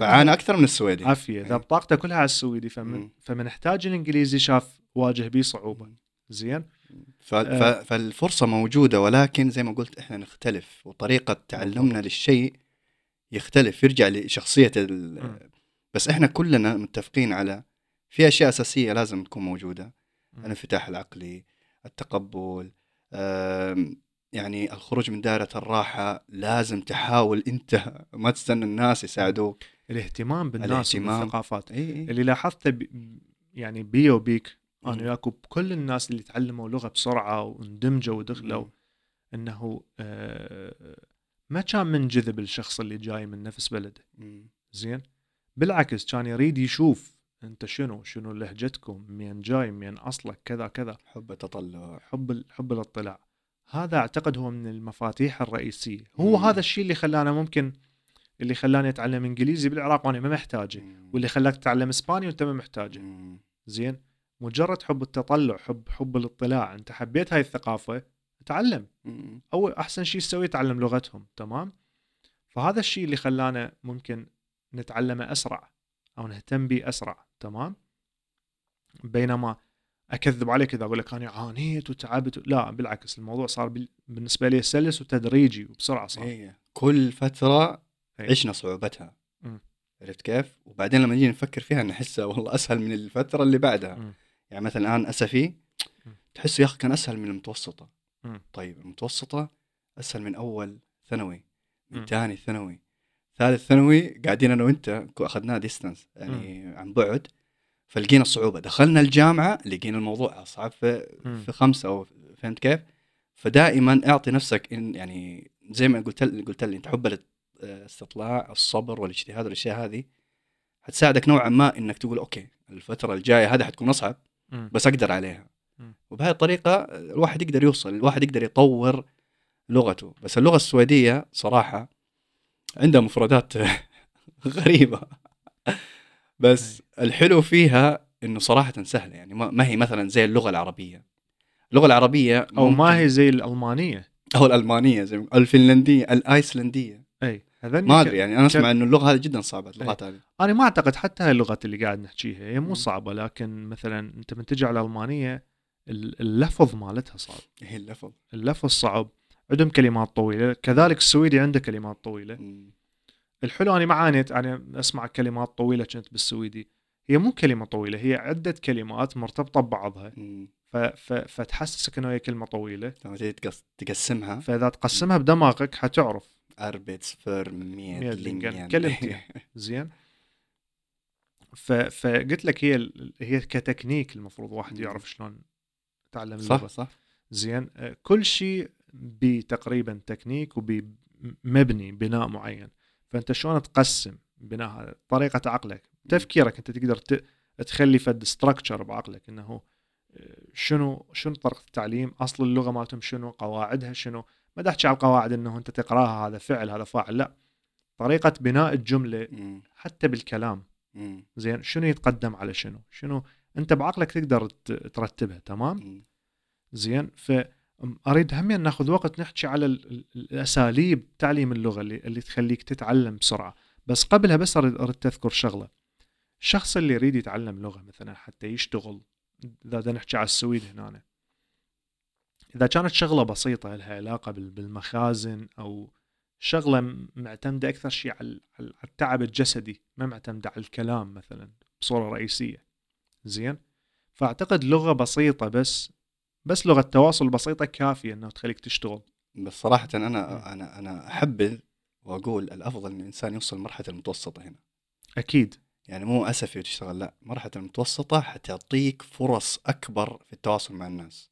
فعانى أكثر من السويدي عافية إيه. بطاقته كلها على السويدي فمن. فمن احتاج الإنجليزي شاف واجه بيه صعوبة زين. فالفرصة موجودة ولكن زي ما قلت إحنا نختلف وطريقة تعلمنا للشيء يختلف يرجع لشخصية ال... بس إحنا كلنا متفقين على في أشياء أساسية لازم تكون موجودة. الانفتاح العقلي التقبل يعني الخروج من دائرة الراحة لازم تحاول أنت ما تستنى الناس يساعدوك الاهتمام بالناس الاهتمام. والثقافات إي إي اللي لاحظته ب... يعني بي وبيك. أنا وياك وبكل الناس اللي تعلموا لغة بسرعة واندمجوا ودخلوا مم. إنه آه، ما كان منجذب الشخص اللي جاي من نفس بلده. مم. زين؟ بالعكس كان يريد يشوف أنت شنو شنو لهجتكم مين جاي مين اصلك كذا كذا. حب التطلع. حب حب الاطلاع. هذا أعتقد هو من المفاتيح الرئيسية. هو مم. هذا الشيء اللي خلانا ممكن اللي خلاني أتعلم إنجليزي بالعراق وأنا ما محتاجه. واللي خلاك تتعلم إسباني وأنت ما محتاجه. زين؟ مجرد حب التطلع حب حب الاطلاع انت حبيت هاي الثقافة تعلم. اول أحسن شيء تسويه تعلم لغتهم تمام فهذا الشيء اللي خلانا ممكن نتعلمه أسرع أو نهتم به أسرع تمام بينما أكذب عليك إذا أقول لك أنا عانيت وتعبت لا بالعكس الموضوع صار بال- بالنسبة لي سلس وتدريجي وبسرعة صار إيه. كل فترة إيه. عشنا صعوبتها. عرفت كيف؟ وبعدين لما نجي نفكر فيها نحسها والله أسهل من الفترة اللي بعدها مم. يعني مثلا الآن اسفي. تحسه يا أخي كان أسهل من المتوسطة مم. طيب المتوسطة أسهل من أول ثانوي من. ثاني ثانوي ثالث ثانوي قاعدين أنا وأنت أخذناه ديستنس يعني عن بعد فلقينا الصعوبة دخلنا الجامعة لقينا الموضوع أصعب في. في خمسة أو فهمت كيف؟ فدائما أعطي نفسك إن يعني زي ما قلت لي قلت لي انت حب الاستطلاع الصبر والاجتهاد والأشياء هذه حتساعدك نوعا ما إنك تقول أوكي الفترة الجاية هذا حتكون أصعب بس أقدر عليها. وبهذه الطريقة الواحد يقدر يوصل الواحد يقدر يطور لغته. بس اللغة السويدية صراحة عندها مفردات غريبة. بس الحلو فيها إنه صراحة سهلة يعني ما هي مثلا زي اللغة العربية. اللغة العربية أو ما هي زي الألمانية. أو الألمانية زي الفنلندية الأيسلندية. أي. ما أدري يعني أنا أسمع إنه اللغة هذه جدا صعبة اللغات هذه. أنا ما أعتقد حتى هاي اللغات اللي قاعد نحكيها هي مو. صعبة لكن مثلا أنت من تجي على الالمانيه ال- اللفظ مالتها صعب. هي اللفظ. اللفظ صعب. عندهم كلمات طويلة كذلك السويدي عنده كلمات طويلة. مم. الحلو أنا ما عانيت أنا أسمع كلمات طويلة كنت بالسويدي. هي مو كلمة طويلة هي عدة كلمات مرتبطة ببعضها. ف... ف... فتحسسك إنه هي كلمة طويلة. لما تقسمها. فإذا تقسمها بدماغك حتعرف لينجن. كلمتين. زين. ف... فقلت لك هي هي كتكنيك المفروض واحد. يعرف شلون يتعلم صح اللغة. صح. زين. آه، كل شيء بتقريبا تكنيك وبمبني بناء معين. فأنت شلون تقسم بناء هذا؟ طريقة عقلك. تفكيرك. أنت تقدر ت... تخلي فد ستراكشر بعقلك. إنه آه، شنو شنو طريقه التعليم؟ أصل اللغة مالتهم شنو؟ قواعدها شنو؟ ما احكي على القواعد إنه أنت تقراها هذا فعل هذا فاعل لا. طريقة بناء الجملة. حتى بالكلام. زين شنو يتقدم على شنو؟ شنو؟ أنت بعقلك تقدر ترتبها تمام. زين فاريد هم نأخذ وقت نحكي على ال- ال- الأساليب تعليم اللغة اللي, اللي تخليك تتعلم بسرعة. بس قبلها بس اريد تذكر شغلة. الشخص اللي يريد يتعلم لغة مثلا حتى يشتغل إذا نحكي على السويد هنا إذا كانت شغلة بسيطة لها علاقة بال- بالمخازن أو شغلة معتمدة أكثر شيء على التعب الجسدي ما معتمدة على الكلام مثلا بصورة رئيسية. زين؟ فأعتقد لغة بسيطة بس بس لغة تواصل بسيطة كافية انه تخليك تشتغل. بس صراحة. أنا أنا أنا أحبذ وأقول الأفضل إن الإنسان يوصل مرحلة المتوسطة هنا. أكيد. يعني مو أسفي وتشتغل لا مرحلة المتوسطة حتعطيك فرص أكبر في التواصل مع الناس.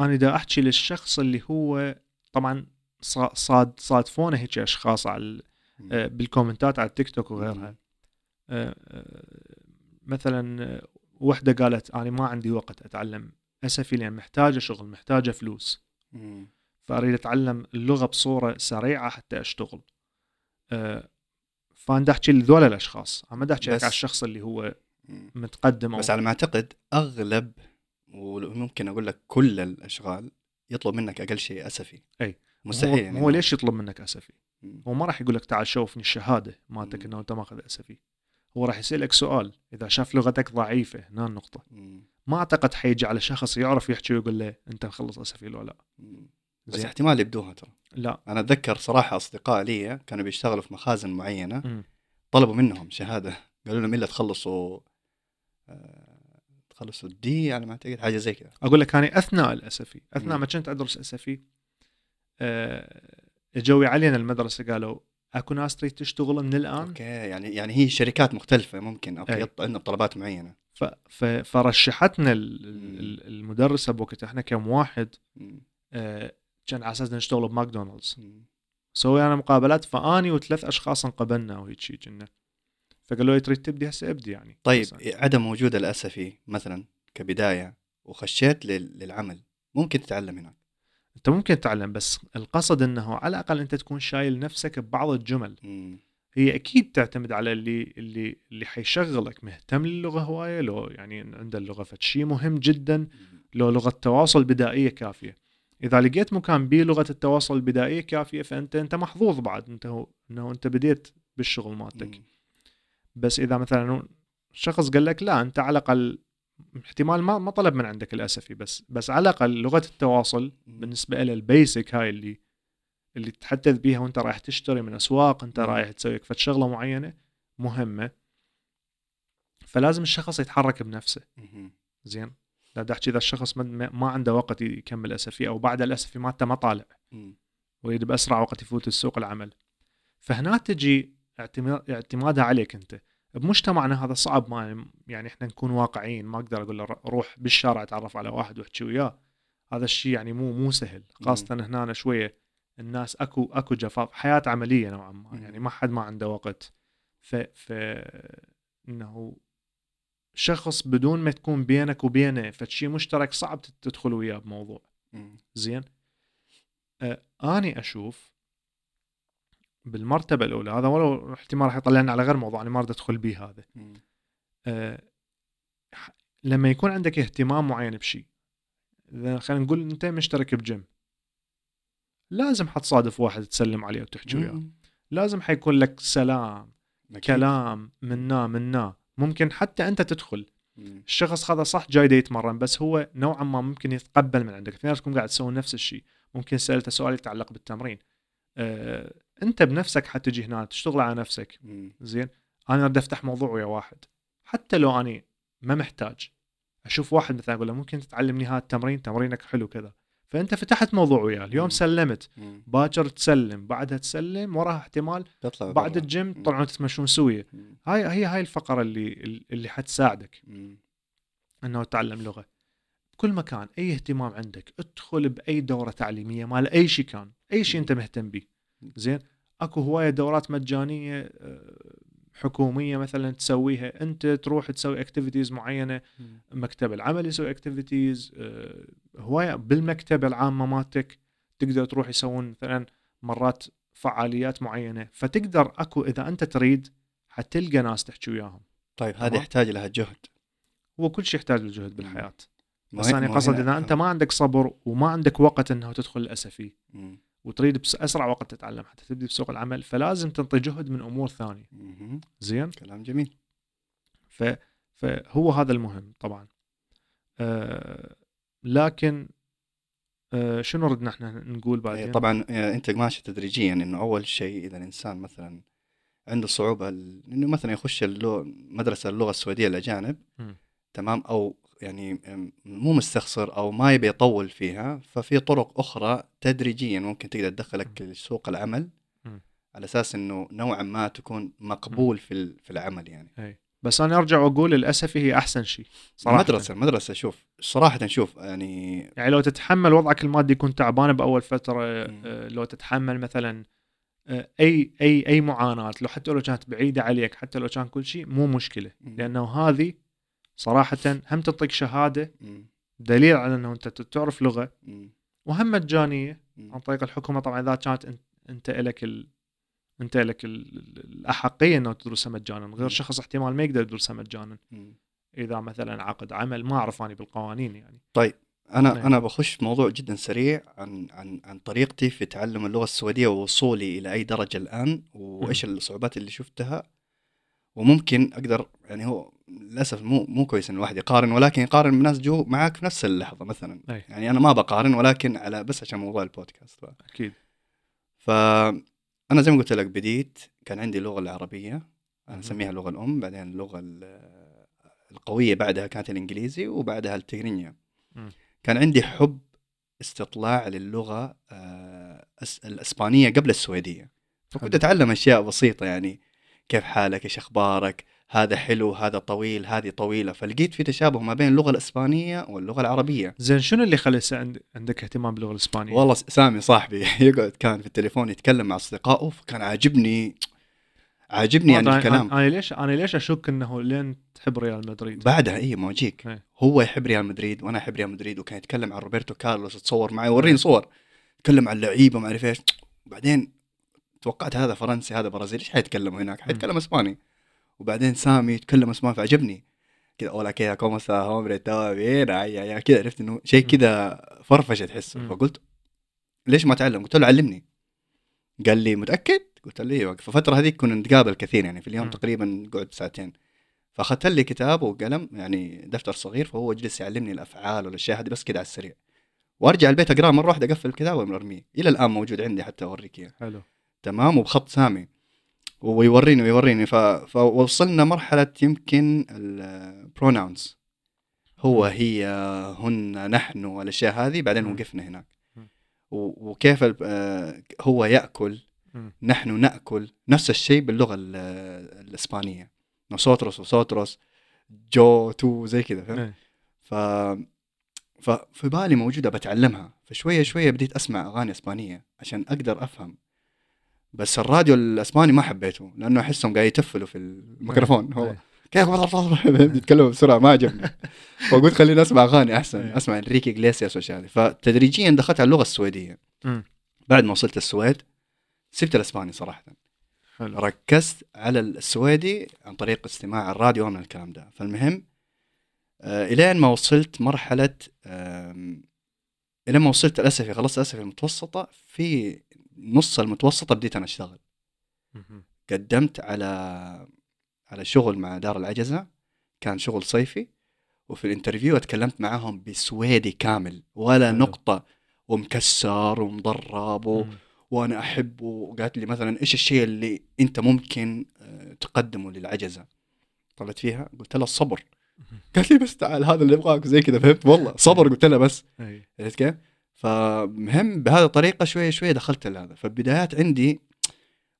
أنا دا أحكي للشخص اللي هو طبعا صا- صاد صادفونا هيك أشخاص على. آه، بالكومنتات على التيك توك وغيرها آه، آه، مثلا وحدة قالت أنا ما عندي وقت أتعلم SFI لأن محتاجة شغل محتاجة فلوس. فأريد أتعلم اللغة بصورة سريعة حتى أشتغل فأنا أحكي لذول الأشخاص ما أحكي على الشخص اللي هو. متقدم أو بس على ما أعتقد أغلب وممكن أقول لك كل الأشغال يطلب منك أقل شيء SFI أي. مستحيل هو, يعني هو ليش يطلب منك SFI؟ هو ما راح يقول لك تعال شوفني الشهادة مالتك. إنه أنت ماخذ SFI هو راح يسألك سؤال إذا شاف لغتك ضعيفة هنا النقطة. ما أعتقد حيجي على شخص يعرف يحكي ويقول له أنت مخلص SFI ولا لا. بس احتمال يبدوها ترى لا أنا أتذكر صراحة أصدقاء لي كانوا بيشتغلوا في مخازن معينة مم. طلبوا منهم شهادة قالوا لهم إلا تخلصوا آه، تخلصوا ال D على ما أعتقد حاجة زي كذا أقول لك أنا أثناء ال SFI أثناء مم. ما كنت أدرس SFI اجوا علينا المدرسة قالوا أكو ناس تريد تشتغل من الآن okay يعني يعني هي شركات مختلفة ممكن okay أي. يط- عندهم طلبات معينة ف... ف... فرشحتنا المدرسة بوقتها إحنا كم واحد. آه، كان على أساس نشتغل بماكدونالدز مم. سوي أنا مقابلات فأني وثلاث أشخاص انقبلنا وهيك شي كنا فقالوا لي تريد تبدي هسه ابدي يعني. طيب بس- عدم وجود ال SFI مثلا كبداية وخشيت لل- للعمل ممكن تتعلم هناك؟ أنت ممكن تتعلم بس القصد إنه على الأقل أنت تكون شايل نفسك ببعض الجمل. مم. هي أكيد تعتمد على اللي اللي اللي حيشغلك مهتم للغة هواية لو يعني عنده اللغة فشي مهم جدا. لو لغة تواصل بدائية كافية. إذا لقيت مكان بيه لغة التواصل البدائيه كافية فأنت أنت محظوظ بعد أنت هو إنه أنت بديت بالشغل مالتك. بس إذا مثلا شخص قال لك لا أنت على الأقل احتمال ما ما طلب من عندك الأسفي بس بس على الأقل لغة التواصل. بالنسبة له البيسك هاي اللي اللي تتحدث بيها وأنت رايح تشتري من أسواق أنت. رايح تسوي فد شغلة معينة مهمة فلازم الشخص يتحرك بنفسه. زين لا بدي أحكي إذا الشخص ما, ما عنده وقت يكمل اسفي أو بعد الأسفي مالته ما طالع. ويريد بأسرع وقت يفوت السوق العمل فهنا تجي اعتمادها عليك انت. بمجتمعنا هذا صعب ما يعني إحنا نكون واقعيين. ما أقدر أقول له روح بالشارع أتعرف على واحد وأحكي وياه. هذا الشيء يعني مو مو سهل. خاصة هنا أنا شوية الناس اكو أكو جفاف. حياة عملية نوعا ما. يعني ما حد ما عنده وقت. ف ف إنه شخص بدون ما تكون بينك وبينه فشي مشترك صعب تدخل وياه بموضوع. زين؟ آه اني أشوف بالمرتبة الأولى هذا ولو احتمال راح يطلعنا على غير موضوع أنا ما أريد أدخل به هذا. آه لما يكون عندك اهتمام معين بشيء إذا خلينا نقول أنت مشترك بجيم لازم حتصادف واحد تسلم عليه وتحكي وياه. لازم حيكون لك سلام أكيد. كلام منا منا ممكن حتى أنت تدخل مم. الشخص هذا صح جاي يتمرن بس هو نوعا ما ممكن يتقبل من عندك تكون قاعد تسوي نفس الشيء ممكن سألته سؤال يتعلق بالتمرين آه، انت بنفسك حتجي هنا تشتغل على نفسك. زين أنا أريد أفتح موضوع ويا واحد حتى لو أني ما محتاج أشوف واحد مثلا أقول له ممكن تتعلمني هذا التمرين تمرينك حلو كذا فأنت فتحت موضوع وياه اليوم مم. سلمت مم. باكر تسلم بعدها تسلم وراها احتمال تطلع بعد برا. الجيم. تطلعون تتمشون سوية مم. هاي هي هاي الفقرة اللي اللي حتساعدك مم. إنه تتعلم لغة بكل مكان أي اهتمام عندك ادخل بأي دورة تعليمية مال أي شيء كان أي شيء أنت مهتم به زين. اكو هواية دورات مجانية آه، حكومية مثلا تسويها. انت تروح تسوي activities معينة. مكتب العمل يسوي activities هواية بالمكتبه العامة مالتك تقدر تروح يسوون مثلا مرات فعاليات معينة. فتقدر اكو اذا انت تريد حتلقى ناس تحكي وياهم. طيب تمام. يحتاج لها جهد. هو كل شيء يحتاج للجهد بالحياة. بس أنا قصد إذا أنت ما عندك صبر وما عندك وقت انه تدخل ال SFI. وتريد باسرع وقت تتعلم حتى تبدي بسوق العمل فلازم تنطي جهد من أمور ثانية. زين؟ كلام جميل. ف فهو هذا المهم طبعا. آه لكن آه شنو ردنا إحنا نقول إيه، بعدين؟ طبعا آه، أنت ماشي تدريجيا إنه أول شيء إذا الإنسان مثلا عنده صعوبة إنه مثلا يخش اللغة مدرسة اللغة السويدية الاجانب مم. تمام أو يعني مو مستخسر أو ما يبي يطول فيها ففي طرق أخرى تدريجيا ممكن تقدر تدخلك لسوق العمل. على أساس إنه نوعا ما تكون مقبول في في العمل يعني أي بس أنا أرجع وأقول الاسفي هي أحسن شيء صراحة المدرسة المدرسة شوف صراحة شوف يعني يعني لو تتحمل وضعك المادي يكون تعبان بأول فترة. آه، لو تتحمل مثلا آه، أي أي أي معاناة لو حتى لو كانت بعيدة عليك حتى لو كان كل شيء مو مشكلة مم. لأنه هذه صراحة هم تعطيك شهادة. دليل على إنه أنت تعرف لغة. وهم مجانيه. عن طريق الحكومة طبعا إذا كانت أنت, لك ال... أنت لك ال... ال- الأحقية إنه تدرسها مجانا غير. شخص احتمال ما يقدر يدرسها مجانا. إذا مثلا عقد عمل ما أعرف اني بالقوانين يعني طيب أنا نعم. أنا بخش موضوع جدا سريع عن عن عن طريقتي في تعلم اللغة السويدية ووصولي إلى أي درجة الآن وإيش الصعوبات اللي شفتها وممكن أقدر يعني هو للأسف مو مو كويس إن الواحد يقارن ولكن يقارن بناس جو معك في نفس اللحظة مثلا أي. يعني أنا ما بقارن ولكن على بس عشان موضوع البودكاست ف... أكيد فانا زي ما قلت لك بديت كان عندي اللغة العربية. أنا أسميها اللغة الأم بعدين اللغة ال- القوية بعدها كانت الإنجليزي وبعدها مم. كان عندي حب استطلاع للغة آه، الإسبانية قبل السويدية فكنت. أتعلم أشياء بسيطة يعني كيف حالك؟ إيش أخبارك؟ هذا حلو هذا طويل هذه طويلة. فلقيت في تشابه ما بين اللغة الإسبانية واللغة العربية. زين شنو اللي خلى عندك اهتمام باللغة الإسبانية؟ والله سامي صاحبي يقعد كان في التليفون يتكلم مع أصدقائه فكان عاجبني عاجبني يعني أنا- الكلام. أنا ليش أنا ليش أشك إنه لين تحب ريال مدريد؟ بعدها اي ما اجيك إيه. هو يحب ريال مدريد وأنا أحب ريال مدريد وكان يتكلم عن روبرتو كارلوس تصور معي وريني صور. يتكلم عن لعيبة ما أعرف إيش. بعدين توقعت هذا فرنسي هذا برازيلي إيش حيتكلموا هناك؟ حيتكلم إسباني. وبعدين سامي يتكلم إسباني فعجبني. كذا أولا كذا cómo estás hombre tú bien أي- أي- كذا عرفت إنه شيء. كذا فرفشه تحسه. فقلت ليش ما اتعلم؟ قلت له علمني. قال لي متأكد؟ قلت له إيوه. فالفتره هذيك كنا نتقابل كثير يعني في اليوم. تقريبا نقعد ساعتين. فأخذت لي كتاب وقلم يعني دفتر صغير فهو جلس يعلمني الأفعال والأشياء هذه بس كذا على السريع. وأرجع البيت أقرأه مرة واحدة أقفل الكتاب وأرميه. إلى الآن موجود عندي حتى أوريك إياه. حلو. تمام وبخط سامي ويوريني ويوريني. فوصلنا مرحلة يمكن البروناونز هو. هي هن نحن والأشياء هذه بعدين. وقفنا هناك. وكيف. آه، هو يأكل. نحن نأكل نفس الشيء باللغة ال... الإسبانية نوسوتروس وسوتروس yo tú زي كذا فهمت؟ إيه. ف ففي بالي موجودة بتعلمها فشوية شوية بديت أسمع أغاني إسبانية عشان أقدر أفهم بس الراديو الأسباني ما حبيته لأنه أحسهم قاعد يتفلوا في الميكروفون. هو إيه. كيف يتكلموا بسرعة ما عجبني. فقلت خليني أسمع أغاني أحسن إيه. أسمع إنريكي جليسياس والاشياء هذه فتدريجيا دخلت على اللغة السويدية. بعد ما وصلت السويد سبت الأسباني صراحة. حلو. ركزت على السويدي عن طريق استماع الراديو من الكلام ده. فالمهم آه إلين ما وصلت مرحلة آم، إلين ما وصلت ال SFI خلصت ال SFI المتوسطة في نص المتوسطة بديت أنا أشتغل. قدمت على على شغل مع دار العجزة كان شغل صيفي وفي ال interview اتكلمت معاهم بسويدي كامل ولا حلو. نقطة ومكسر ومضرب و... وأنا احبه وقالت لي مثلا إيش الشيء اللي أنت ممكن آه، تقدمه للعجزة طلعت فيها قلت لها الصبر قالت لي بس تعال هذا اللي ابغاك زي كذا فهمت والله صبر قلت لها بس إيه. عرفت كيف؟ فمهم بهذه الطريقة شوية شوية دخلت لهذا. فالبدايات عندي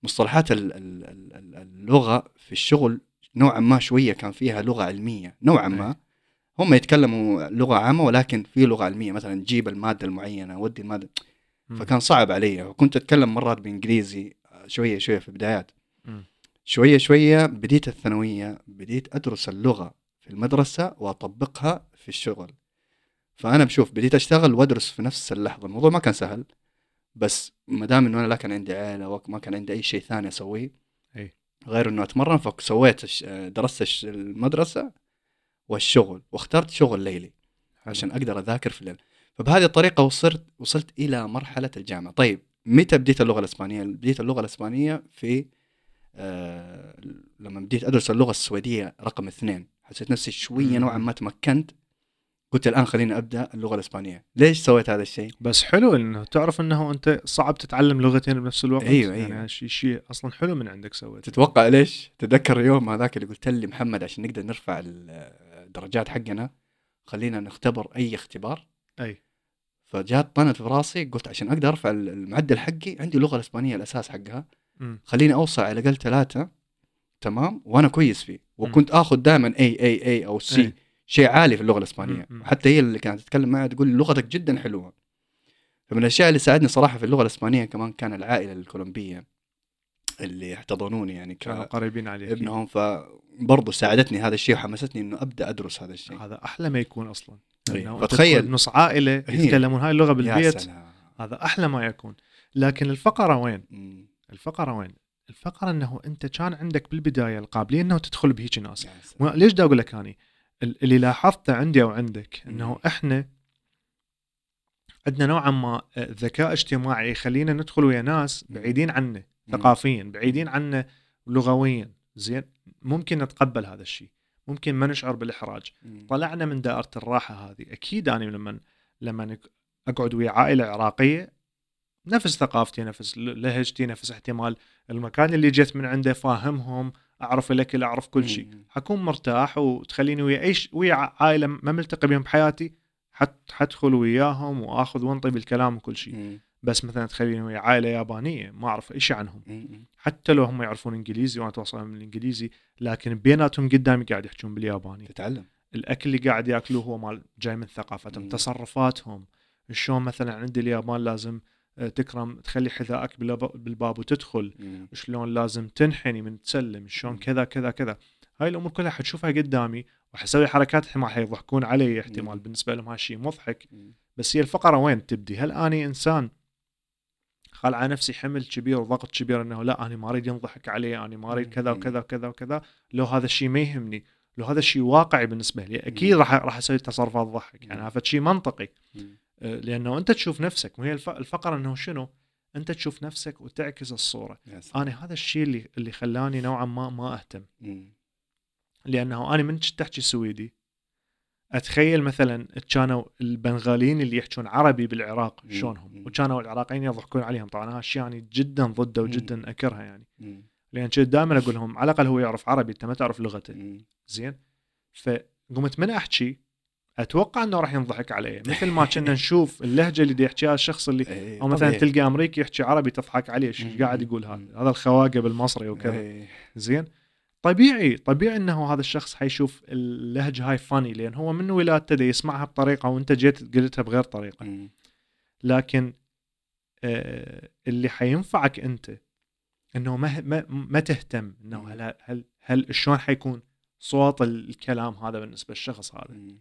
مصطلحات ال- ال- ال- ال- اللغة في الشغل نوعا ما شوية كان فيها لغة علمية. نوعا ما. أي. هم يتكلموا لغة عامة ولكن في لغة علمية. مثلا جيب المادة المعينة ودي المادة. فكان صعب علي. وكنت أتكلم مرات بإنجليزي شوية شوية في البدايات. شوية شوية بديت الثانوية بديت أدرس اللغة في المدرسة وأطبقها في الشغل. فأنا بشوف بديت أشتغل وأدرس في نفس اللحظة الموضوع ما كان سهل بس ما دام إنه أنا لا كان عندي عائله وما كان عندي أي شيء ثاني أسويه أي. غير إنه أتمرن فسويت درست المدرسة والشغل واخترت شغل ليلي. عشان أقدر أذاكر في الليل فبهذه الطريقة وصلت وصلت إلى مرحلة الجامعة طيب متى بديت اللغة الإسبانية بديت اللغة الإسبانية في آه لما بديت أدرس اللغة السويدية رقم اثنين حسيت نفسي شوية. نوعا ما تمكنت قلت الآن خليني أبدأ اللغة الإسبانية. ليش سويت هذا الشيء؟ بس حلو إنه تعرف إنه أنت صعب تتعلم لغتين بنفس الوقت. أيوة، يعني أيوة. شيء شيء أصلا حلو من عندك سويته. تتوقع ليش؟ تتذكر اليوم هذاك اللي قلت لي محمد عشان نقدر نرفع الدرجات حقنا خلينا نختبر أي اختبار. أي. فجات طنت في راسي قلت عشان أقدر أرفع المعدل حقي عندي اللغة الإسبانية الأساس حقها. خليني اوصل على الأقل ثلاثة تمام؟ وأنا كويس فيه. وكنت آخذ دائما اي اي اي أو سي أي. شيء عالي في اللغة الإسبانية. حتى هي اللي كانت تتكلم معي تقول لغتك جدا حلوة. فمن الأشياء اللي ساعدني صراحة في اللغة الإسبانية كمان كان العائلة الكولومبية اللي احتضنوني يعني كانوا قريبين عليك. ابنهم. فبرضه ساعدتني هذا الشيء وحمستني إنه أبدأ أدرس هذا الشيء. هذا أحلى ما يكون أصلا. إنه فتخيل- نص عائلة هي. يتكلمون هاي اللغة بالبيت هذا أحلى ما يكون. لكن الفقرة وين؟ مم. الفقرة وين؟ الفقرة إنه أنت كان عندك بالبداية القابلية إنه تدخل بهيك ناس. ليش دا أقول لك اني اللي لاحظته عندي أو عندك إنه. إحنا عندنا نوعا ما ذكاء اجتماعي يخلينا ندخل ويا ناس بعيدين مم. ثقافيا بعيدين عنه لغويا زين ممكن نتقبل هذا الشيء ممكن ما نشعر بالإحراج. طلعنا من دائرة الراحة هذه أكيد أنا لما لما أقعد ويا عائلة عراقية نفس ثقافتي نفس لهجتي نفس احتمال المكان اللي جيت من عنده فاهمهم أعرف الاكل أعرف كل شيء. حكون مرتاح وتخليني ويا اي ش- ويا عائلة ما ملتقي بهم بحياتي حت حدخل وياهم وآخذ وأنطي بالكلام وكل شيء. بس مثلا تخليني ويا عائلة يابانية ما أعرف اي شيء عنهم. حتى لو هم يعرفون إنجليزي وأنا أتواصل معهم بالإنجليزي لكن بيناتهم قدامي قاعد يحجون بالياباني تتعلم الأكل اللي قاعد يأكلوه هو مال جاي من ثقافتهم. تصرفاتهم شلون مثلا عند اليابان لازم تكرم تخلي حذائك بالب- بالباب وتدخل مم. شلون لازم تنحني من تسلم شلون. كذا كذا كذا هاي الأمور كلها حتشوفها قدامي وحسوي حركات احتمال حيضحكون علي احتمال. بالنسبة لهم هالشيء مضحك مم. بس هي الفقرة وين تبدي هل أني إنسان خال على نفسي حمل كبير وضغط كبير إنه لا أنا ما أريد ينضحك علي أنا ما أريد كذا. وكذا وكذا وكذا لو هذا الشيء ما يهمني لو هذا الشيء واقعي بالنسبة لي أكيد. راح راح أسوي تصرفات تضحك يعني. هذا شيء منطقي مم. لأنه أنت تشوف نفسك وهي الف- الفقرة إنه شنو أنت تشوف نفسك وتعكس الصورة. أنا هذا الشيء اللي اللي خلاني نوعا ما ما أهتم. لأنه أنا من كنت احكي سويدي أتخيل مثلا كانوا البنغاليين اللي يحكون عربي بالعراق. شلونهم. وكانوا العراقيين يضحكون عليهم طبعا هالشيء يعني جدا ضده. وجدا انكرها يعني. لأن كنت دائما أقول لهم على الأقل هو يعرف عربي أنت ما تعرف لغته. زين فقمت من أحكي أتوقع إنه راح ينضحك علي مثل ما كنا نشوف اللهجة اللي يحكيها الشخص اللي إيه، أو مثلا طبيعي. تلقى أمريكي يحكي عربي تضحك عليه شو مم. قاعد يقول هذا. هذا الخواقه بالمصري وكذا إيه. زين طبيعي طبيعي إنه هذا الشخص حيشوف اللهجة هاي فاني لأن هو من ولادته دا يسمعها بطريقة وأنت جيت قلتها بغير طريقة. لكن آه اللي حينفعك أنت إنه ما ما, ما تهتم إنه. هل هل هل شلون حيكون صوت الكلام هذا بالنسبة للشخص هذا.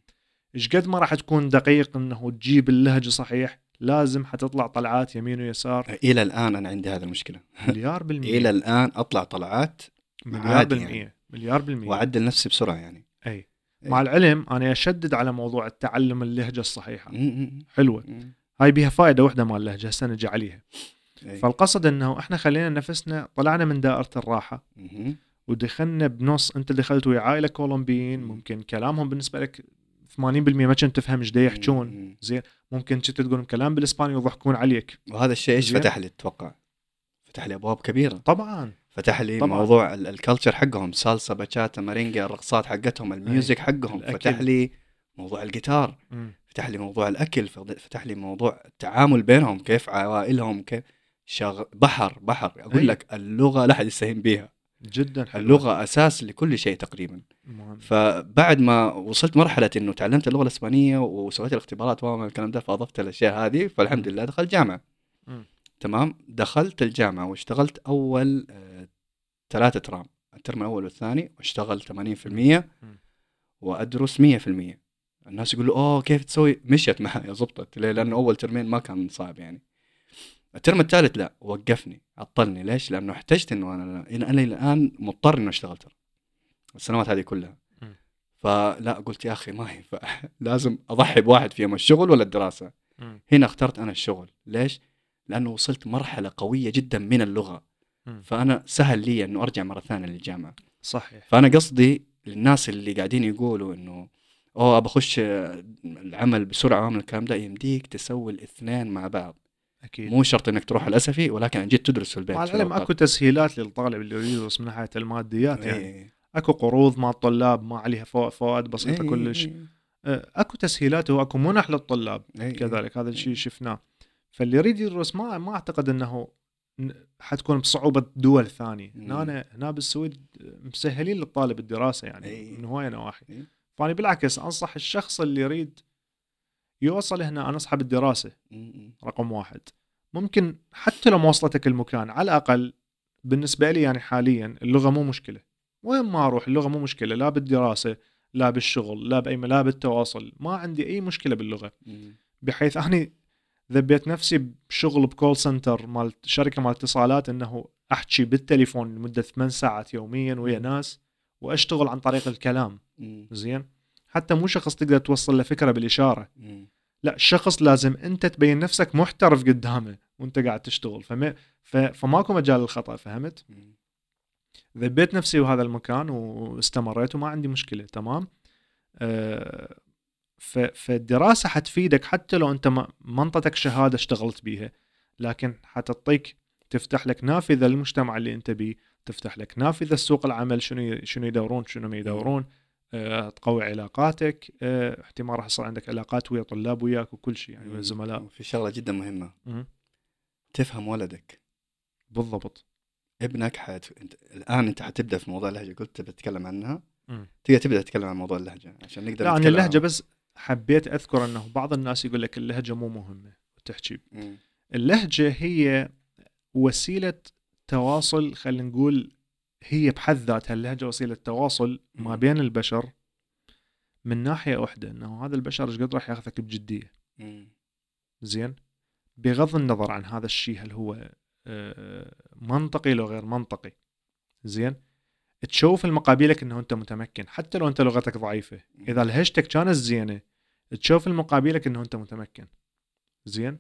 إيش قد ما راح تكون دقيق إنه تجيب اللهجة صحيح لازم حتطلع طلعات يمين ويسار إلى الآن أنا عندي هذه المشكلة مليار بالمية إلى الآن أطلع طلعات مليار بالمية يعني. مليار بالمية وأعدل نفسي بسرعة يعني أي إيه. مع العلم أنا أشدد على موضوع التعلم اللهجة الصحيحة. حلوة. هاي بيها فائده واحدة مال اللهجة هسه نجي عليها إيه. فالقصد إنه إحنا خلينا نفسنا طلعنا من دائرة الراحة. ودخلنا بنص أنت دخلت ويا عائلة كولومبيين مم. ممكن كلامهم بالنسبة لك 80% ما كنت تفهم إيش يحجون. زين ممكن كنت تقول كلام بالإسباني ويضحكون عليك وهذا الشيء إيش. فتح لي تتوقع؟ فتح لي أبواب كبيرة طبعا فتح لي طبعاً. موضوع ال- ال culture حقهم salsa bachata merengue الرقصات حقتهم ال music حقهم الأكل. فتح لي موضوع الجيتار مم. فتح لي موضوع الأكل فتح لي موضوع التعامل بينهم كيف عوائلهم كيف شغ... بحر بحر أقول أي. لك اللغة لا أحد يستهين بها جدا حلو اللغة أساس لكل شيء تقريبا. مهم. فبعد ما وصلت مرحلة إنه تعلمت اللغة الإسبانية وسويت الاختبارات وما الكلام ده فأضفت الأشياء هذه فالحمد لله دخلت جامعة. مم. تمام؟ دخلت الجامعة واشتغلت أول آه، ثلاثة ترام الترم الأول والثاني واشتغل 80% وأدرس 100% الناس يقولوا أوه كيف تسوي؟ مشيت معي زبطت. ليه؟ لأنه أول ترمين ما كان صعب يعني. الترم الثالث لا وقفني عطلني. ليش؟ لأنه احتجت إنه أنا أنا الآن مضطر انه أشتغل ترى السنوات هذه كلها. فلا قلت يا أخي ما ينفع لازم أضحي بواحد فيهم الشغل ولا الدراسة. مم. هنا اخترت أنا الشغل. ليش؟ لأنه وصلت مرحلة قوية جدا من اللغة. مم. فأنا سهل لي إنه أرجع مرة ثانية للجامعة. صحيح. فأنا قصدي للناس اللي قاعدين يقولوا إنه أوه بخش العمل بسرعة من الكلام ده يمديك تسوي الاثنين مع بعض. أكيد مو شرط إنك تروح الأسفي ولكن عن جد تدرس في البيت مع العلم. أكو تسهيلات للطالب اللي يريد يدرس من ناحيه الماديات يعني إيه. أكو قروض مع الطلاب ما عليها فوا- فوائد بسيطة إيه. كلش آه، أكو تسهيلات وأكو منح للطلاب إيه. كذلك هذا الشيء إيه. شفناه فاللي يريد يدرس ما ما أعتقد إنه حتكون بصعوبة دول ثانية مم. هنا هنا بالسويد مسهلين للطالب الدراسة يعني إيه. من هواية نواحي إيه. فأنا بالعكس أنصح الشخص اللي يريد يوصل هنا أنا أصحاب الدراسة. رقم واحد. ممكن حتى لو ما وصلتك المكان على الأقل بالنسبة لي يعني حاليا اللغة مو مشكلة. وين ما أروح اللغة مو مشكلة لا بالدراسة لا بالشغل لا بأي لا بالتواصل. ما عندي أي مشكلة باللغة. بحيث أني ذبيت نفسي بشغل بكول سنتر مال شركة مال اتصالات إنه أحكي بالتليفون لمدة 8 ساعات يوميا ويا ناس وأشتغل عن طريق الكلام. زين؟ حتى مو شخص تقدر توصل له فكرة بالإشارة. لا الشخص لازم أنت تبين نفسك محترف قدامه وأنت قاعد تشتغل. فما ف... فماكو مجال للخطأ فهمت. ذبيت نفسي بهذا المكان واستمريت وما عندي مشكلة تمام؟ آه، ف... فالدراسة حتفيدك حتى لو أنت ما ما انطتك شهادة اشتغلت بيها. لكن حتعطيك تفتح لك نافذة للمجتمع اللي أنت بيه تفتح لك نافذة سوق العمل شنو شنو يدورون شنو ما يدورون. تقوي علاقاتك آه، احتمال راح يصير عندك علاقات ويا طلاب وياك وكل شيء يعني ويا زملاء. في شغلة جدا مهمة. مم. تفهم ولدك. بالضبط. ابنك حت... انت الآن انت حتبدأ في موضوع اللهجة قلت بتتكلم عنها؟ مم. تقدر تبدأ تتكلم عن موضوع اللهجة عشان نقدر لا عن اللهجة بس حبيت أذكر إنه بعض الناس يقول لك اللهجة مو مهمة مم. اللهجة هي وسيلة تواصل خلينا نقول هي بحد ذاتها اللهجة وسيلة تواصل ما. بين البشر من ناحية واحدة إنه هذا البشر إيش قد راح ياخذك بجدية. زين؟ بغض النظر عن هذا الشيء هل هو آه، منطقي لو غير منطقي؟ زين؟ تشوف المقابلك إنه أنت متمكن حتى لو أنت لغتك ضعيفة. إذا لهجتك كانت زينة تشوف المقابلك إنه أنت متمكن. زين.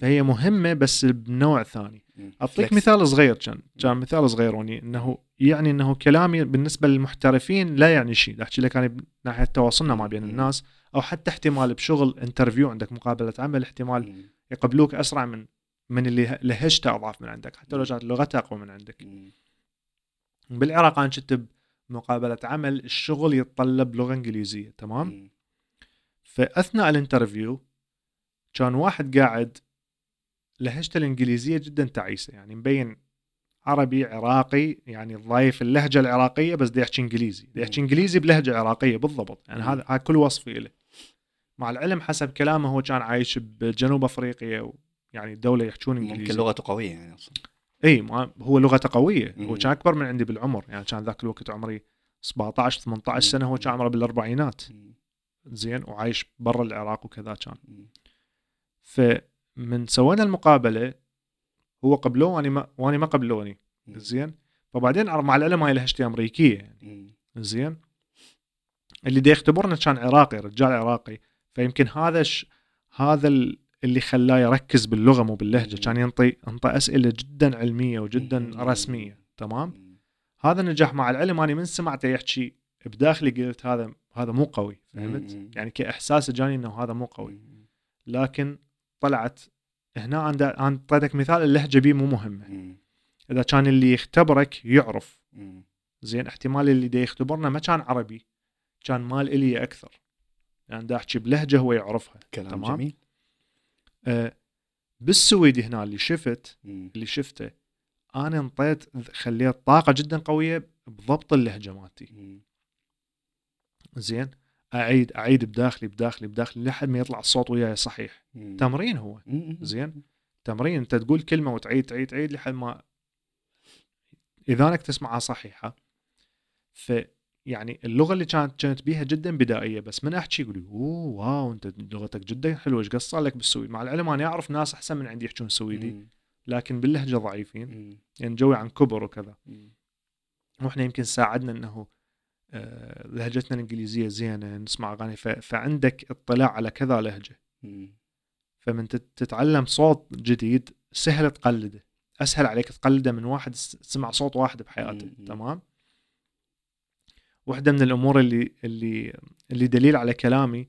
فهي مهمة بس بنوع ثاني. أعطيك. مثال صغير كان كان مثال صغير وني إنه يعني إنه كلامي بالنسبة للمحترفين لا يعني شيء أحكي لك أنا من ناحية تواصلنا ما بين. الناس أو حتى احتمال بشغل انترفيو عندك مقابلة عمل احتمال. يقبلوك أسرع من من اللي لهجته اضعف من عندك حتى لو كانت لغته أقوى من عندك. بالعراق أنا كنت بمقابلة عمل الشغل يتطلب لغة إنجليزية تمام. فأثناء الانترفيو كان واحد قاعد لهجته الإنجليزية جدا تعيسة يعني مبين عربي عراقي يعني ضايف اللهجة العراقية بس دي يحكي إنجليزي. دي يحكي إنجليزي بلهجة عراقية بالضبط. يعني. هذا هذا كل وصفي له مع العلم حسب كلامه هو كان عايش بجنوب أفريقيا يعني الدولة يحكون إنجليزي. ممكن لغته قوية يعني أصلا. إي ما هو لغته قوية. هو. كان أكبر من عندي بالعمر. يعني كان ذاك الوقت عمري 17 18 سنة هو كان عمره بالأربعينات. زين وعايش برا العراق وكذا كان. فمن سوينا المقابلة هو قبلوه واني ما واني ما قبلوني. زين فبعدين مع العلم هاي لهجتي أمريكية يعني. زين اللي دا يختبرنا كان عراقي رجال عراقي فيمكن هذا ش... هذا ال- اللي خلاه يركز باللغة مو باللهجة. كان ينطي ينطي أسئلة جدا علمية وجدا. رسمية تمام. هذا نجح مع العلم اني من سمعته يحكي بداخلي قلت هذا هذا مو قوي فهمت. يعني كإحساس جاني إنه هذا مو قوي. لكن طلعت هنا عند أنا اعطيتك مثال اللهجة بيه مو مهمة. إذا كان اللي يختبرك يعرف. زين احتمال اللي دا يختبرنا ما كان عربي كان مال إلي أكثر يعني دا أحكي بلهجة هو يعرفها كلام تمام. جميل أه بالسويدي هنا اللي شفت مم. اللي شفته أنا انطيت خليت طاقة جدا قوية بضبط اللهجة مالتي. زين اعيد أعيد بداخلي بداخلي بداخلي لحد ما يطلع الصوت وياي صحيح مم. تمرين هو مم. زين تمرين أنت تقول كلمة وتعيد تعيد تعيد لحد ما اذانك تسمعها صحيحة ف يعني اللغة اللي كانت كانت بيها جدا بدائية بس من أحكي يقولوا أوه واو أنت لغتك جدا حلوة إيش قص لك بالسويد مع العلم أنا أعرف ناس أحسن من عندي يحكون سويدي مم. لكن باللهجة ضعيفين مم. يعني جوي عن كبر وكذا مم. وإحنا يمكن ساعدنا إنه لهجتنا الإنجليزية زينة نسمع أغاني. فعندك اطلاع على كذا لهجة. فمن تت- تتعلم صوت جديد سهل تقلده أسهل عليك تقلده من واحد سمع صوت واحد بحياته. تمام واحدة من الأمور اللي اللي اللي دليل على كلامي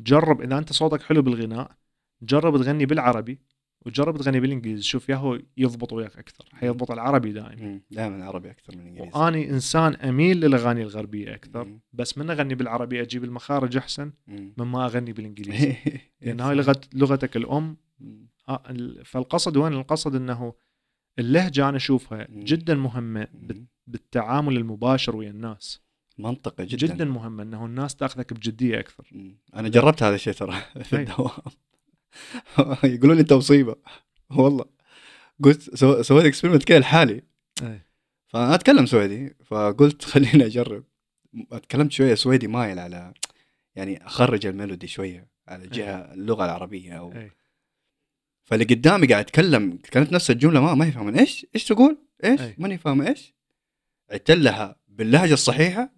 جرب إذا أنت صوتك حلو بالغناء جرب تغني بالعربي وجرب تغني بالإنجليزي. شوف ياهو يضبط وياك أكثر. حيضبط العربي دائما. دائما عربي أكثر من انجليزي وأني إنسان أميل للأغاني الغربية أكثر. مم. بس من أغني بالعربي أجيب المخارج أحسن مم. مما أغني بالإنجليزي. لأن هاي لغه لغتك الأم. آه، ال- فالقصد وين؟ القصد إنه اللهجة أنا أشوفها. جدا مهمة بال- بالتعامل المباشر ويا الناس. منطقي جدا, جدا, مهمة إنه الناس تأخذك بجدية أكثر. مم. أنا جربت هذا الشيء ترى في أي. الدوام. يقولون لي انت مصيبه والله. قلت سو... سويت experiment كذا لحالي. فأنا أتكلم سويدي. فقلت خليني أجرب. تكلمت شوية سويدي مايل على يعني أخرج ال melody شوية على جهة اللغة العربية أو أي. فاللي قدامي قاعد يتكلم كانت نفس الجملة ما ما يفهم إيش؟ إيش تقول؟ إيش. ماني فاهم إيش؟ عدت لها باللهجة الصحيحة.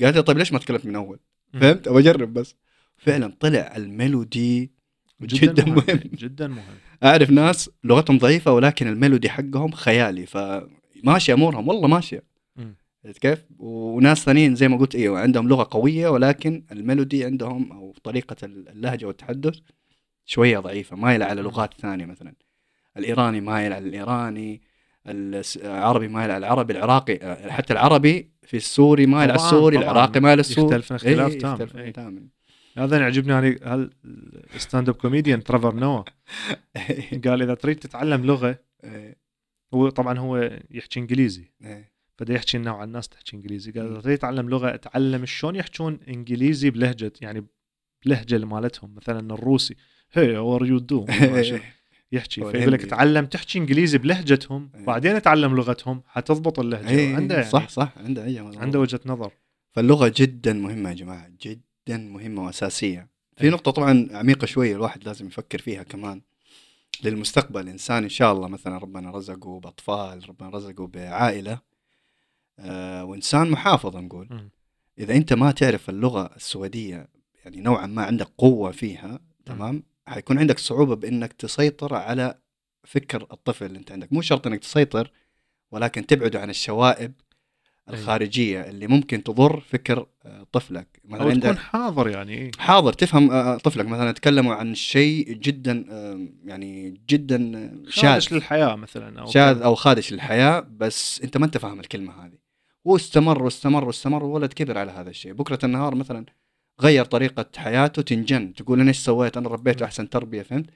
قالت لي طيب ليش ما تكلمت من أول. فهمت؟ ابى أجرب بس. فعلا طلع ال melody جدا مهم. جدا مهم أعرف ناس لغتهم ضعيفة ولكن ال melody حقهم خيالي فماشي أمورهم والله ماشية. عرفت كيف؟ وناس ثانيين زي ما قلت أيوه عندهم لغة قوية ولكن ال melody عندهم أو طريقة اللهجة والتحدث شوية ضعيفة مايله على. لغات ثانية مثلا الإيراني مايل على الإيراني العربي مايل على العربي العراقي حتى العربي في السوري مايل على السوري. العراقي مايل على السوري يختلفن اختلاف إيه، تام. إيه. هذا يعجبني يعني هال stand-up comedian Trevor Noah قال إذا تريد تتعلم لغة إيه، هو طبعا هو يحكي إنجليزي. إيه. فدا يحكي نوع الناس تحكي إنجليزي. قال. إذا تريد تتعلم لغة أتعلم شلون يحكون إنجليزي بلهجة يعني بلهجة مالتهم مثلا الروسي. hey how are you do يحكي. فيقول لك. تعلم تحكي إنجليزي بلهجتهم إيه. بعدين أتعلم لغتهم حتضبط اللهجة. إيه، عنده يعني صح صح عنده أي عنده وجهة نظر. فاللغة جدا مهمة يا جماعة جدا. مهمة وأساسية في. نقطة طبعا عميقة شوية الواحد لازم يفكر فيها كمان للمستقبل الانسان إن شاء الله مثلا ربنا رزقه بأطفال ربنا رزقه بعائلة آه وإنسان محافظ نقول. إذا أنت ما تعرف اللغة السويدية يعني نوعا ما عندك قوة فيها تمام حيكون عندك صعوبة بإنك تسيطر على فكر الطفل اللي أنت عندك مو شرط إنك تسيطر ولكن تبعده عن الشوائب. الخارجية اللي ممكن تضر فكر آه، طفلك. مثلا أو تكون عندك حاضر يعني إيه. حاضر تفهم آه، طفلك. مثلا تكلموا عن شيء جدا آه، يعني جدا آه، شاذ. خادش للحياة مثلا أو شاذ. أو خادش للحياة بس أنت ما أنت فاهم الكلمة هذه. واستمر واستمر واستمر والولد كبر على هذا الشيء. بكرة النهار مثلا غير طريقة حياته تنجن. تقول أنا إيش سويت؟ أنا ربيته أحسن تربية فهمت؟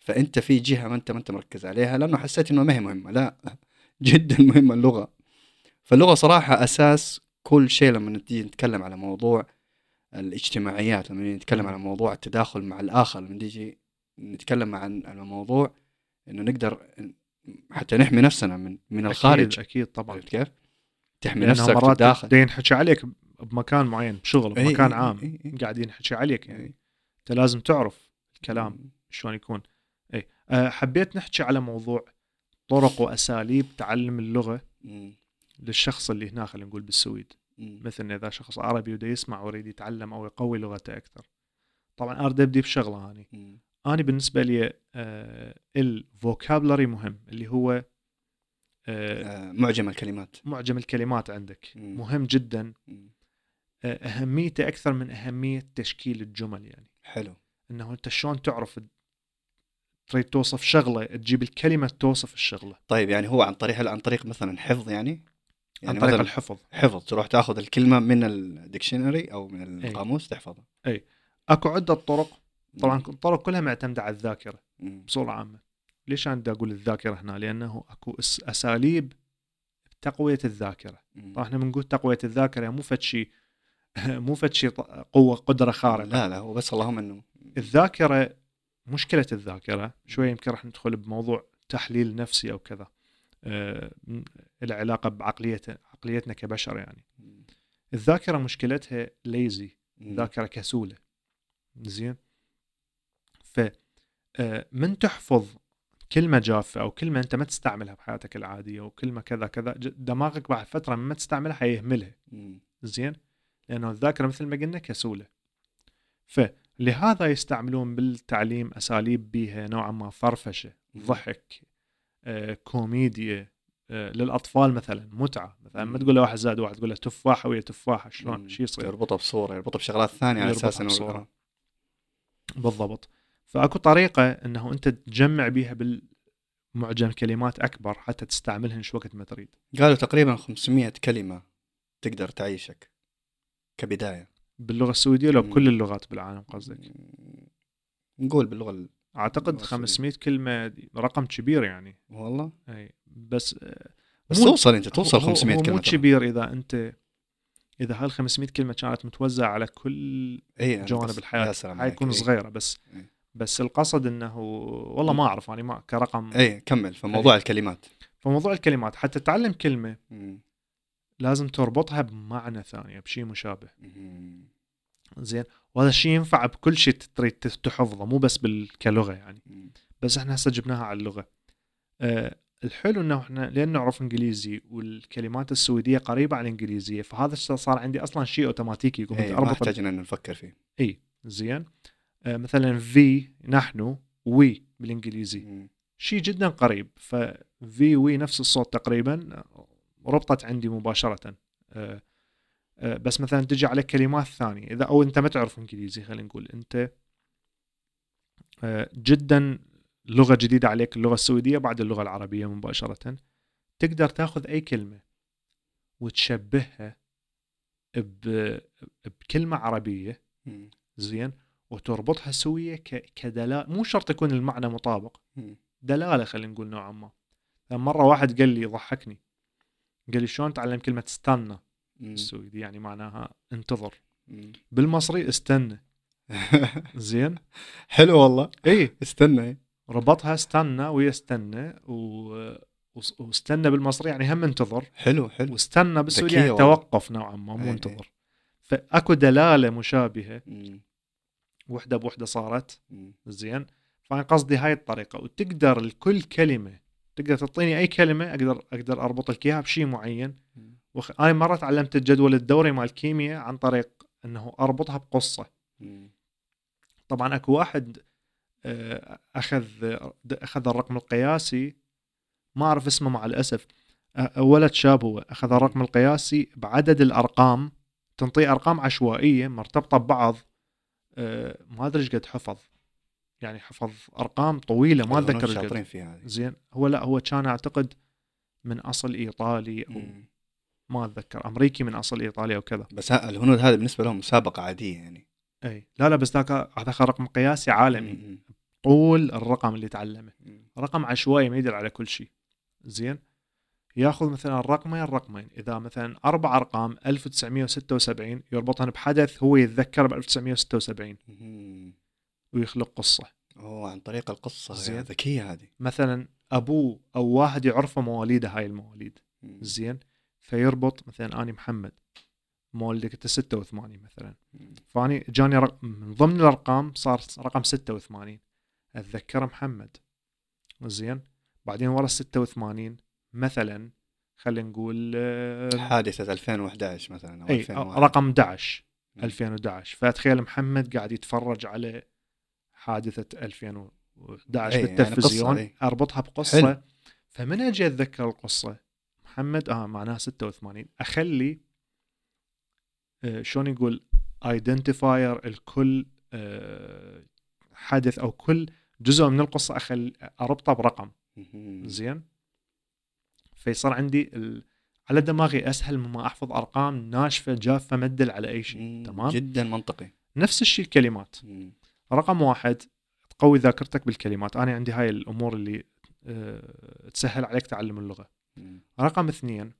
فأنت في جهة ما أنت ما أنت مركز عليها. لأنه حسيت إنه ما هي مهمة. لا جدا مهمة اللغة. فاللغة صراحة أساس كل شيء لما تيجي نتكلم على موضوع الاجتماعيات لما نيجي نتكلم. على موضوع التداخل مع الآخر لما نيجي نتكلم عن على موضوع إنه نقدر حتى نحمي نفسنا من من الخارج أكيد أكيد طبعا كيف؟ تحمي نفسك مرات تداخل دا ينحكي عليك بمكان معين بشغل بمكان إي، عام. قاعدين ينحكي عليك يعني. أنت لازم تعرف الكلام شلون يكون إي أه حبيت نحكي على موضوع طرق وأساليب تعلم اللغة. للشخص اللي هنا خلينا نقول بالسويد. مثلا إذا شخص عربي وده يسمع ويريد يتعلم أو يقوي لغته أكثر. طبعا اريد أبدي بشغلة هاني. أنا بالنسبة لي آه ال vocabulary مهم اللي هو آه آه، معجم الكلمات. معجم الكلمات عندك. مم. مهم جدا. مم. آه، أهميته أكثر من أهمية تشكيل الجمل يعني. حلو. إنه أنت شلون تعرف تريد توصف شغلة تجيب الكلمة توصف الشغلة. طيب يعني هو عن طريق عن طريق مثلا حفظ يعني؟ يعني عن طريق الحفظ. حفظ تروح تاخذ الكلمة من ال dictionary أو من القاموس تحفظها. أكو عدة طرق. طبعا. الطرق كلها معتمدة على الذاكرة. بصورة عامة. ليش أنا أقول الذاكرة هنا؟ لأنه أكو أساليب تقوية الذاكرة. طبعا إحنا بنقول تقوية الذاكرة مو فد شيء مو فد شيء قوة قدرة خارقة. لا لا هو بس اللهم إنه الذاكرة مشكلة الذاكرة شوي يمكن راح ندخل بموضوع تحليل نفسي أو كذا. آه، م- له علاقه بعقليه عقليتنا كبشر يعني. الذاكرة مشكلتها ليزي. ذاكرة كسولة. زين؟ ف آه، من تحفظ كلمة جافة أو كلمة أنت ما تستعملها بحياتك العادية وكلمه كذا كذا دماغك بعد فترة ما تستعملها حيهملها. زين؟ لأنه الذاكرة مثل ما قلنا كسولة. فلهذا يستعملون بالتعليم أساليب بيها نوعا ما فرفشة ضحك كوميديا آه، للأطفال مثلا متعة مثلا ما. تقول له واحد زائد واحد تقول له تفاحه ويا تفاحة شلون. شو يصير يربطها بصورة يربطها بشغلات ثانية على أساس إنه بصورة. بالضبط فأكو طريقة إنه أنت تجمع بيها بالمعجم كلمات أكبر حتى تستعملهن شو وقت ما تريد قالوا تقريبا 500 كلمة تقدر تعيشك كبداية باللغة السويدية لو. بكل اللغات بالعالم قصدك. نقول باللغة ال- أعتقد باللغة السويدية. 500 كلمة رقم كبير يعني والله أي بس آه، بس توصل أنت توصل هو- 500 هو كلمة مو. كبير إذا أنت إذا هال 500 كلمة كانت متوزعة على كل اي أنا جوانب الحياة. حيكون إي. صغيرة بس إي. بس القصد إنه والله ما أعرف يعني ما كرقم اي كمل في موضوع الكلمات فموضوع الكلمات حتى تتعلم كلمة مم. لازم تربطها بمعنى ثاني بشيء مشابه مم. زين. وهذا الشيء ينفع بكل شيء تريد تحفظه مو بس كلغة يعني. بس إحنا هسه جبناها على اللغة. أه الحلو إنه إحنا لأن نعرف إنجليزي والكلمات السويدية قريبة على الإنجليزية فهذا الشيء صار عندي أصلا شيء أوتوماتيكي يقوم ما اربط يحتاج ان نفكر فيه. إي زين. آه، مثلا في نحن وي بالإنجليزي. شيء جدا قريب ففي وي نفس الصوت تقريبا آه، ربطت عندي مباشرة. آه، بس مثلا تجي على كلمات ثانية. اذا أو أنت ما تعرف إنجليزي خلينا نقول. أنت آه، جدا لغة جديدة عليك اللغة السويدية بعد اللغة العربية مباشرة تقدر تاخذ أي كلمة وتشبهها بكلمة عربية. زين وتربطها سوية ك- كدلاله مو شرط يكون المعنى مطابق. مم. دلالة خلينا نقول نوعا ما. مرة واحد قال لي ضحكني. قال لي شلون تعلم كلمة استنى؟ مم. بالسويدي يعني معناها انتظر مم. بالمصري استنى زين حلو والله اي استنى ربطها استنى ويستنى و... واستنى بالمصري يعني هم انتظر حلو حلو واستنى بالسويدي ذكية يعني. توقف نوعا ما مو إي. انتظر فأكو دلالة مشابهة مم. وحدة بوحدة صارت. زين فأنا قصدي هاي الطريقة وتقدر لكل كلمة تقدر تعطيني أي كلمة أقدر أقدر أربط لك إياها بشيء معين مم. وخ... أنا مرة تعلمت الجدول الدوري مال الكيمياء عن طريق إنه أربطها بقصة. طبعا أكو واحد آه، أخذ أخذ الرقم القياسي. ما أعرف اسمه مع الأسف. ولد شاب هو. أخذ الرقم القياسي بعدد الأرقام. تنطيه أرقام عشوائية مرتبطة ببعض. آه، ما أدري إيش قد حفظ. يعني حفظ أرقام طويلة ما الهنود أتذكر شاطرين فيها زين. هو لا هو كان أعتقد من أصل إيطالي أو مم. ما أتذكر. أمريكي من أصل ايطالي أو كذا بس الهنود هذا بالنسبة لهم مسابقة عادية يعني. إي. لا لا بس ذاك هذاك رقم قياسي عالمي. طول الرقم اللي تعلمه. رقم عشوائي ما يدل على كل شيء. زين؟ ياخذ مثلا رقمين رقمين إذا مثلا أربع أرقام 1976 يربطهن بحدث هو يتذكر ب 1976 مم. ويخلق قصة. أوه عن طريق القصة زين. ذكية هذه. مثلا أبوه أو واحد يعرفه مواليده هاي المواليد. زين؟ فيربط مثلا آني محمد مولدك أنت 86 مثلا. فآني جاني رق... من ضمن الأرقام صار رقم 86 أتذكر محمد زين بعدين ورا ال 86 مثلا خلينا نقول آه، حادثة 2011 مثلا أو إي 2001 رقم 11 مم. 2011 فأتخيل محمد قاعد يتفرج على حادثة 2011 إي، يعني بالتلفزيون إي. أربطها بقصة حلو. فمن أجي أتذكر القصة محمد آه معناها 86 أخلي آه شلون يقول؟ identifier لكل آه حدث أو كل جزء من القصة اخل أربطه برقم. زين؟ فيصير عندي ال... على دماغي أسهل مما أحفظ أرقام ناشفة جافة ما تدل على أي شيء. تمام؟ جدا منطقي. نفس الشيء الكلمات. مم. رقم واحد تقوي ذاكرتك بالكلمات. أنا عندي هاي الأمور اللي آه، تسهل عليك تعلم اللغة. مم. رقم اثنين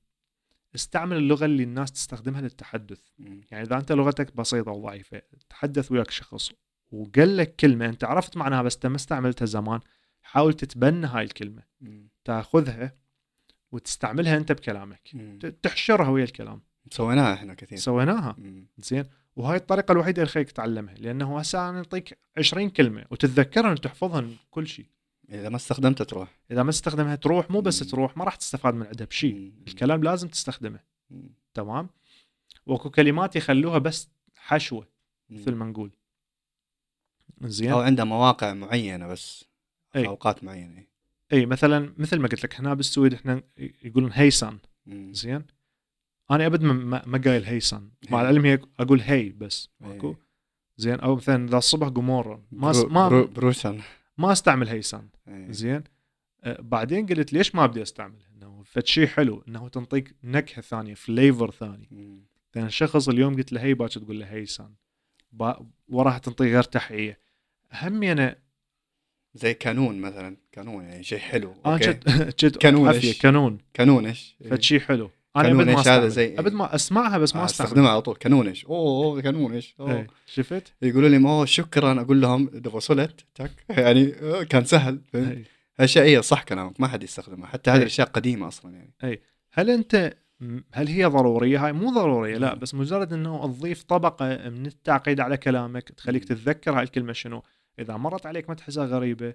استعمل اللغة اللي الناس تستخدمها للتحدث مم. يعني إذا أنت لغتك بسيطة وضعيفة تحدث وياك شخص وقال لك كلمة أنت عرفت معناها بس أنت ما استعملتها زمان حاول تتبنى هاي الكلمة مم. تاخذها وتستعملها أنت بكلامك مم. تحشرها ويا الكلام سويناها إحنا كثير سويناها. زين وهاي الطريقة الوحيدة اللي خليك تتعلمها لأنه هسه أنا اعطيك 20 كلمة وتتذكرها وتحفظها كل شيء إذا ما استخدمتها تروح إذا ما تستخدمها تروح مو بس. تروح ما راح تستفاد من عندها بشيء. الكلام لازم تستخدمه. تمام واكو كلمات يخلوها بس حشوة. مثل ما نقول زين أو عندها مواقع معينة بس أي. أوقات معينة. إي مثلا مثل ما قلت لك هنا بالسويد إحنا يقولون هيسان. زين أنا أبد ما- قايل هيسان مع. العلم هي أقول هي بس. ماكو زين أو مثلا اذا الصبح قمورة ما ما برو- بروسن ما أستعمل هيسان إيه. زين آه، بعدين قلت ليش ما بدي أستعمل انه فد شيء حلو إنه تنطيك نكهة ثانية فليفر ثاني. مثلا شخص اليوم قلت له هي باكر تقول له هيسان با- وراها تنطيه غير تحية همي أنا زي كانون مثلا كانون يعني شيء حلو أنا أوكي. كنت كانون؟ كانون كانون إيش؟ فد شيء حلو أنا كانون أبد ما إيش هذا زي- أبد ما أسمعها بس ما آه، أستعمل أستخدمها على طول كانون إيش؟ أوه أوه، كانون إيش؟ أوه. إيه، شفت؟ يقولوا لي أوه شكرا أقول لهم إذا وصلت تك يعني كان سهل فهمت؟ إيه. أشياء إيه، صح كلامك ما حد يستخدمها حتى هذه. الأشياء قديمة أصلا يعني هل أنت هل هي ضرورية؟ هاي مو ضرورية لا. بس مجرد إنه تضيف طبقة من التعقيد على كلامك تخليك. تتذكر هاي الكلمة شنو إذا مرت عليك ما تحسها غريبة.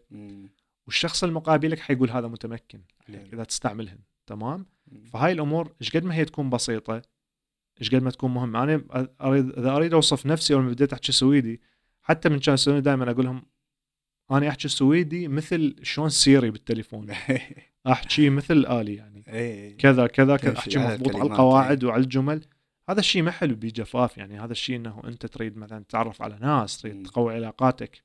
والشخص المقابلك حيقول هذا متمكن عليك. إذا تستعملهن تمام. فهاي الأمور إيش قد ما هي تكون بسيطة إيش قد ما تكون مهمة. أنا أريد إذا أريد أوصف نفسي أول ما بديت أحكي سويدي حتى من كانوا يسالوني دائما أقول لهم أنا أحكي سويدي مثل شلون سيري بالتليفون؟ أحكي مثل الالي يعني. اي كذا كذا كذا. تمشي أحكي على مضبوط على الكلمات، القواعد وعلى الجمل. هذا الشيء ما حلو بجفاف يعني. هذا الشيء إنه أنت تريد مثلا تتعرف على ناس. تريد تقوي علاقاتك.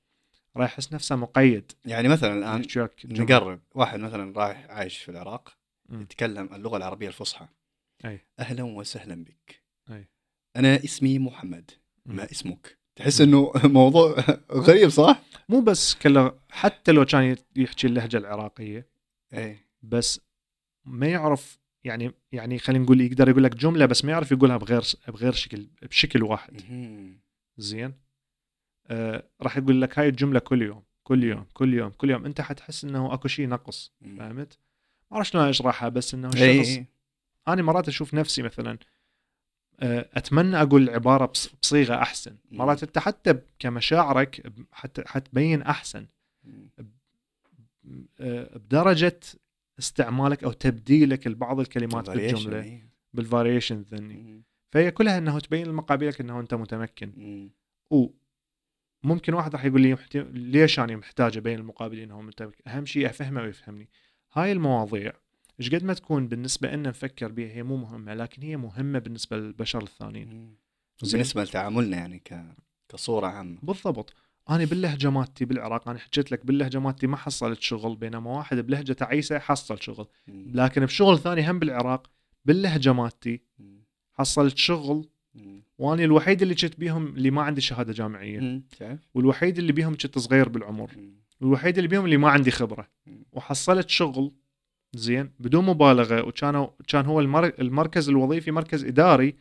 راح يحس نفسه مقيد. يعني مثلا الآن. نقرب. واحد مثلا رايح عايش في العراق. يتكلم اللغة العربية الفصحى أي. أهلا وسهلا بك أي. أنا اسمي محمد. ما اسمك تحس إنه موضوع غريب صح؟ مو بس كله حتى لو كان يحكي اللهجة العراقية أي بس ما يعرف يعني يعني خلينا نقول يقدر يقول لك جملة بس ما يعرف يقولها بغير بغير شكل بشكل واحد. زين آه راح يقول لك هاي الجملة كل يوم كل يوم كل يوم كل يوم أنت حتحس إنه أكو شيء نقص. فهمت؟ ما اعرف شلون أشرحها بس إنه الشخص إي. أنا مرات أشوف نفسي مثلا آه، أتمنى أقول العباره بص- بصيغة أحسن مم. مرات أنت حتى كمشاعرك حتى حتبين أحسن. آه، بدرجة استعمالك أو تبديلك لبعض الكلمات بالجملة إي. بال variation ذني مم. فهي كلها انه تبين لمقابلك إنه أنت متمكن مم. وممكن واحد راح يقول لي. ليش أنا محتاج أبين المقابل إنه متمكن أهم شيء أفهمه ويفهمني هاي المواضيع إيش قد ما تكون بالنسبة لنا نفكر بها هي مو مهمة لكن هي مهمة بالنسبة للبشر الثانيين. بالنسبة لتعاملنا يعني ك... كصورة عامة بالضبط أنا باللهجه مالتي بالعراق أنا حكيت لك باللهجه مالتي ما حصلت شغل بينما واحد بلهجة تعيسة حصل شغل مم. لكن بشغل ثاني هم بالعراق باللهجه مالتي. حصلت شغل مم. وأنا الوحيد اللي كنت بيهم اللي ما عندي شهادة جامعية مم. والوحيد اللي بيهم كنت صغير بالعمر مم. والوحيد اللي بيهم اللي ما عندي خبرة. وحصلت شغل زين بدون مبالغة وكانوا كان هو المر... المركز الوظيفي مركز إداري.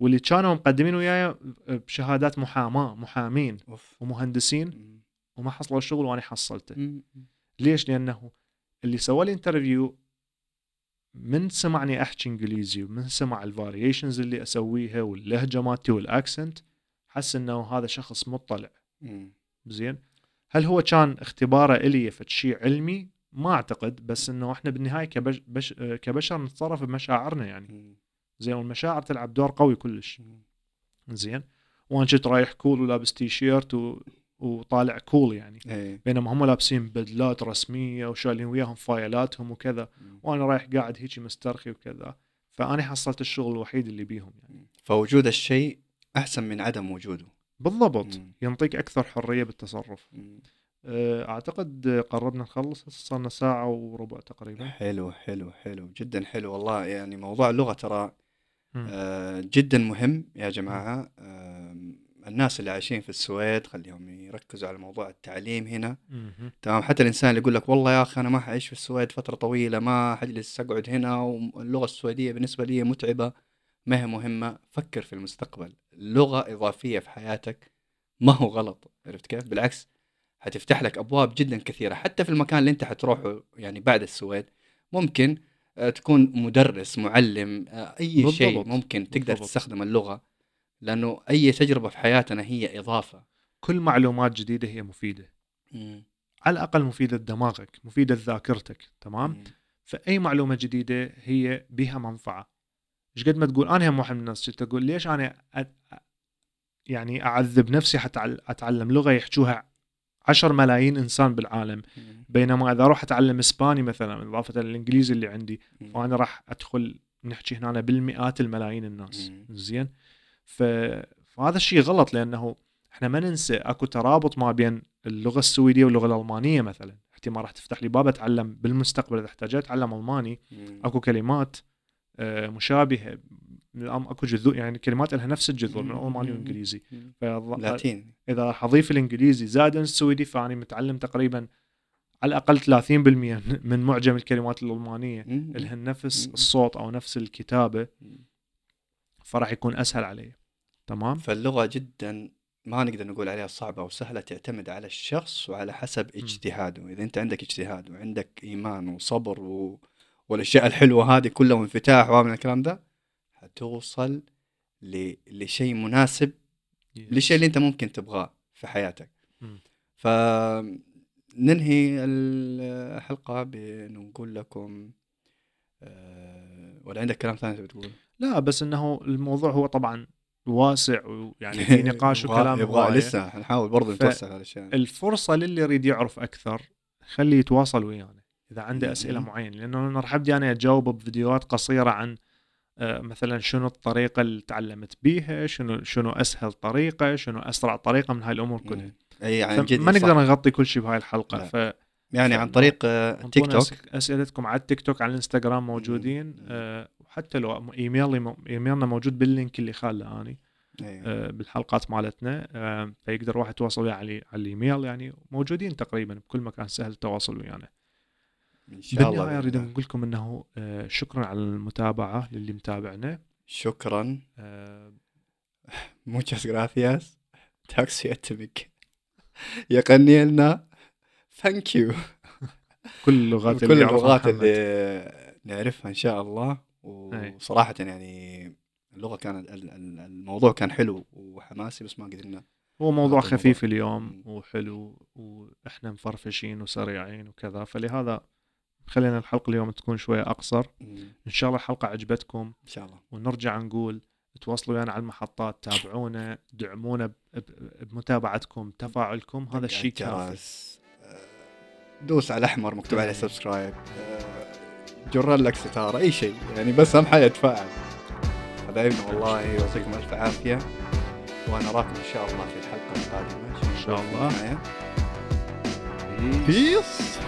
واللي كانوا مقدمين وياي بشهادات محاماة محامين ومهندسين. وما حصلوا الشغل وأنا حصلته. ليش لأنه اللي سوى لي interview من سمعني أحكي إنجليزي ومن سمع ال variations اللي أسويها واللهجة مالتي وال accent حس إنه هذا شخص مطلع. زين هل هو كان اختباره إلي شيء علمي؟ ما أعتقد بس إنه إحنا بالنهاية كبش بش كبشر نتصرف بمشاعرنا يعني. زين والمشاعر تلعب دور قوي كلش. زين. وأنا كنت رايح cool ولابس تي شيرت و... وطالع cool يعني. إيه. بينما هم لابسين بدلات رسمية وشايلين وياهم فايلاتهم وكذا. مم. وأنا رايح قاعد هيجي مسترخي وكذا. فأنا حصلت الشغل الوحيد اللي بيهم يعني. فوجود الشيء أحسن من عدم وجوده. بالضبط. مم. ينطيك أكثر حرية بالتصرف. مم. أه، أعتقد قربنا نخلص هسه صار لنا ساعة وربع تقريبا. حلو حلو حلو جدا حلو والله. يعني موضوع اللغة ترى. آه، جدا مهم يا جماعة. آم، الناس اللي عايشين في السويد خليهم يركزوا على موضوع التعليم هنا. تمام؟ حتى الإنسان اللي يقول لك والله يا أخي أنا ما حعيش في السويد فترة طويلة ما حجلس أقعد هنا واللغة السويدية بالنسبة لي متعبة ما هي مهمة؟ فكر في المستقبل. لغة إضافية في حياتك ما هو غلط عرفت كيف بالعكس حتفتح لك أبواب جدا كثيرة حتى في المكان اللي أنت حتروحه يعني بعد السويد ممكن آه، تكون مدرس معلم آه، أي شيء بالضبط. ممكن تقدر بالضبط. تستخدم اللغة لأنه أي تجربة في حياتنا هي إضافة كل معلومات جديدة هي مفيدة على الأقل مفيدة لدماغك مفيدة لذاكرتك تمام مم. فأي معلومة جديدة هي بها منفعة إيش قد ما تقول أنا هم واحد من الناس كنت أقول ليش أنا أ... يعني أعذب نفسي حتى أتعلم لغة يحجوها 10 ملايين إنسان بالعالم. بينما إذا أروح أتعلم إسباني مثلا إضافة للإنجليزي اللي عندي. فأنا راح أدخل نحكي هنا بالمئات الملايين الناس. زين ف... فهذا الشيء غلط لأنه إحنا ما ننسى أكو ترابط ما بين اللغة السويدية واللغة الألمانية مثلا أحتمال راح تفتح لي باب أتعلم بالمستقبل إذا احتاجت أتعلم ألماني. أكو كلمات مشابهه من الأم أكو جذور يعني كلمات لها نفس الجذور من. الألماني والإنجليزي. لاتيني. إذا راح اضيف الانجليزي زائد السويدي فأني متعلم تقريبا على الأقل 30% من معجم الكلمات الألمانية. لها نفس. الصوت أو نفس الكتابة. فراح يكون أسهل علي. تمام؟ فاللغة جدا ما نقدر نقول عليها صعبة أو سهلة تعتمد على الشخص وعلى حسب اجتهاده. إذا أنت عندك اجتهاد وعندك إيمان وصبر و... والأشياء الحلوة هذه كلها وانفتاح ومن الكلام ده حتوصل ل... لشيء مناسب للشيء اللي أنت ممكن تبغاه في حياتك. فننهي الحلقة بأنه نقول لكم آه، ولا عندك كلام ثاني تبي تقول؟ لا بس إنه الموضوع هو طبعا واسع ويعني في نقاش وكلام يبغى. لسه حنحاول برضه نتوسع هالاشياء الفرصة للي يريد يعرف أكثر خليه يتواصل ويانا إذا عنده. أسئلة معينة لأنه أنا راح أبدي أنا أجاوب بفيديوهات قصيرة عن آه، مثلا شنو الطريقة اللي تعلمت بيها شنو شنو أسهل طريقة شنو أسرع طريقة من هاي الأمور كلها مم. اي عن جد ما. نقدر نغطي كل شيء بهاي الحلقة لا. ف يعني عن طريق آه، تيك توك أسئلتكم على التيك توك على الإنستغرام موجودين. آه، وحتى لو إيميلي إيميلنا موجود بال link اللي خاليه اني إيه. آه، بالحلقات مالتنا فيقدر واحد يتواصل وياه على على الإيميل يعني موجودين تقريبا بكل مكان سهل التواصل ويانا إن شاء الله بالنهاية أريد الله. أقول لكم إنه آه، شكرا على المتابعة للي متابعنا شكرا آه، muchas gracias tack så mycket يقني لنا thank you كل اللغات كل اللي اللغات. اللي نعرفها إن شاء الله. وصراحة يعني اللغة كانت ال- ال- الموضوع كان حلو وحماسي بس ما قدرنا هو موضوع خفيف. اليوم. وحلو وإحنا مفرفشين وسريعين وكذا فلهذا خلينا الحلقة اليوم تكون شوية أقصر. إن شاء الله الحلقة عجبتكم. إن شاء الله. ونرجع نقول تواصلوا ويانا على المحطات تابعونا دعمونا بمتابعتكم تفاعلكم. هذا الشيء كافي. آه، دوس على الأحمر مكتوب عليه. subscribe. آه، جر لك ستارة أي شيء. يعني بس أهم حاجة تفاعل. حبايبنا والله يعطيكم ألف عافية. وأنا أراكم إن شاء الله في الحلقة القادمة. إن شاء الله. بيس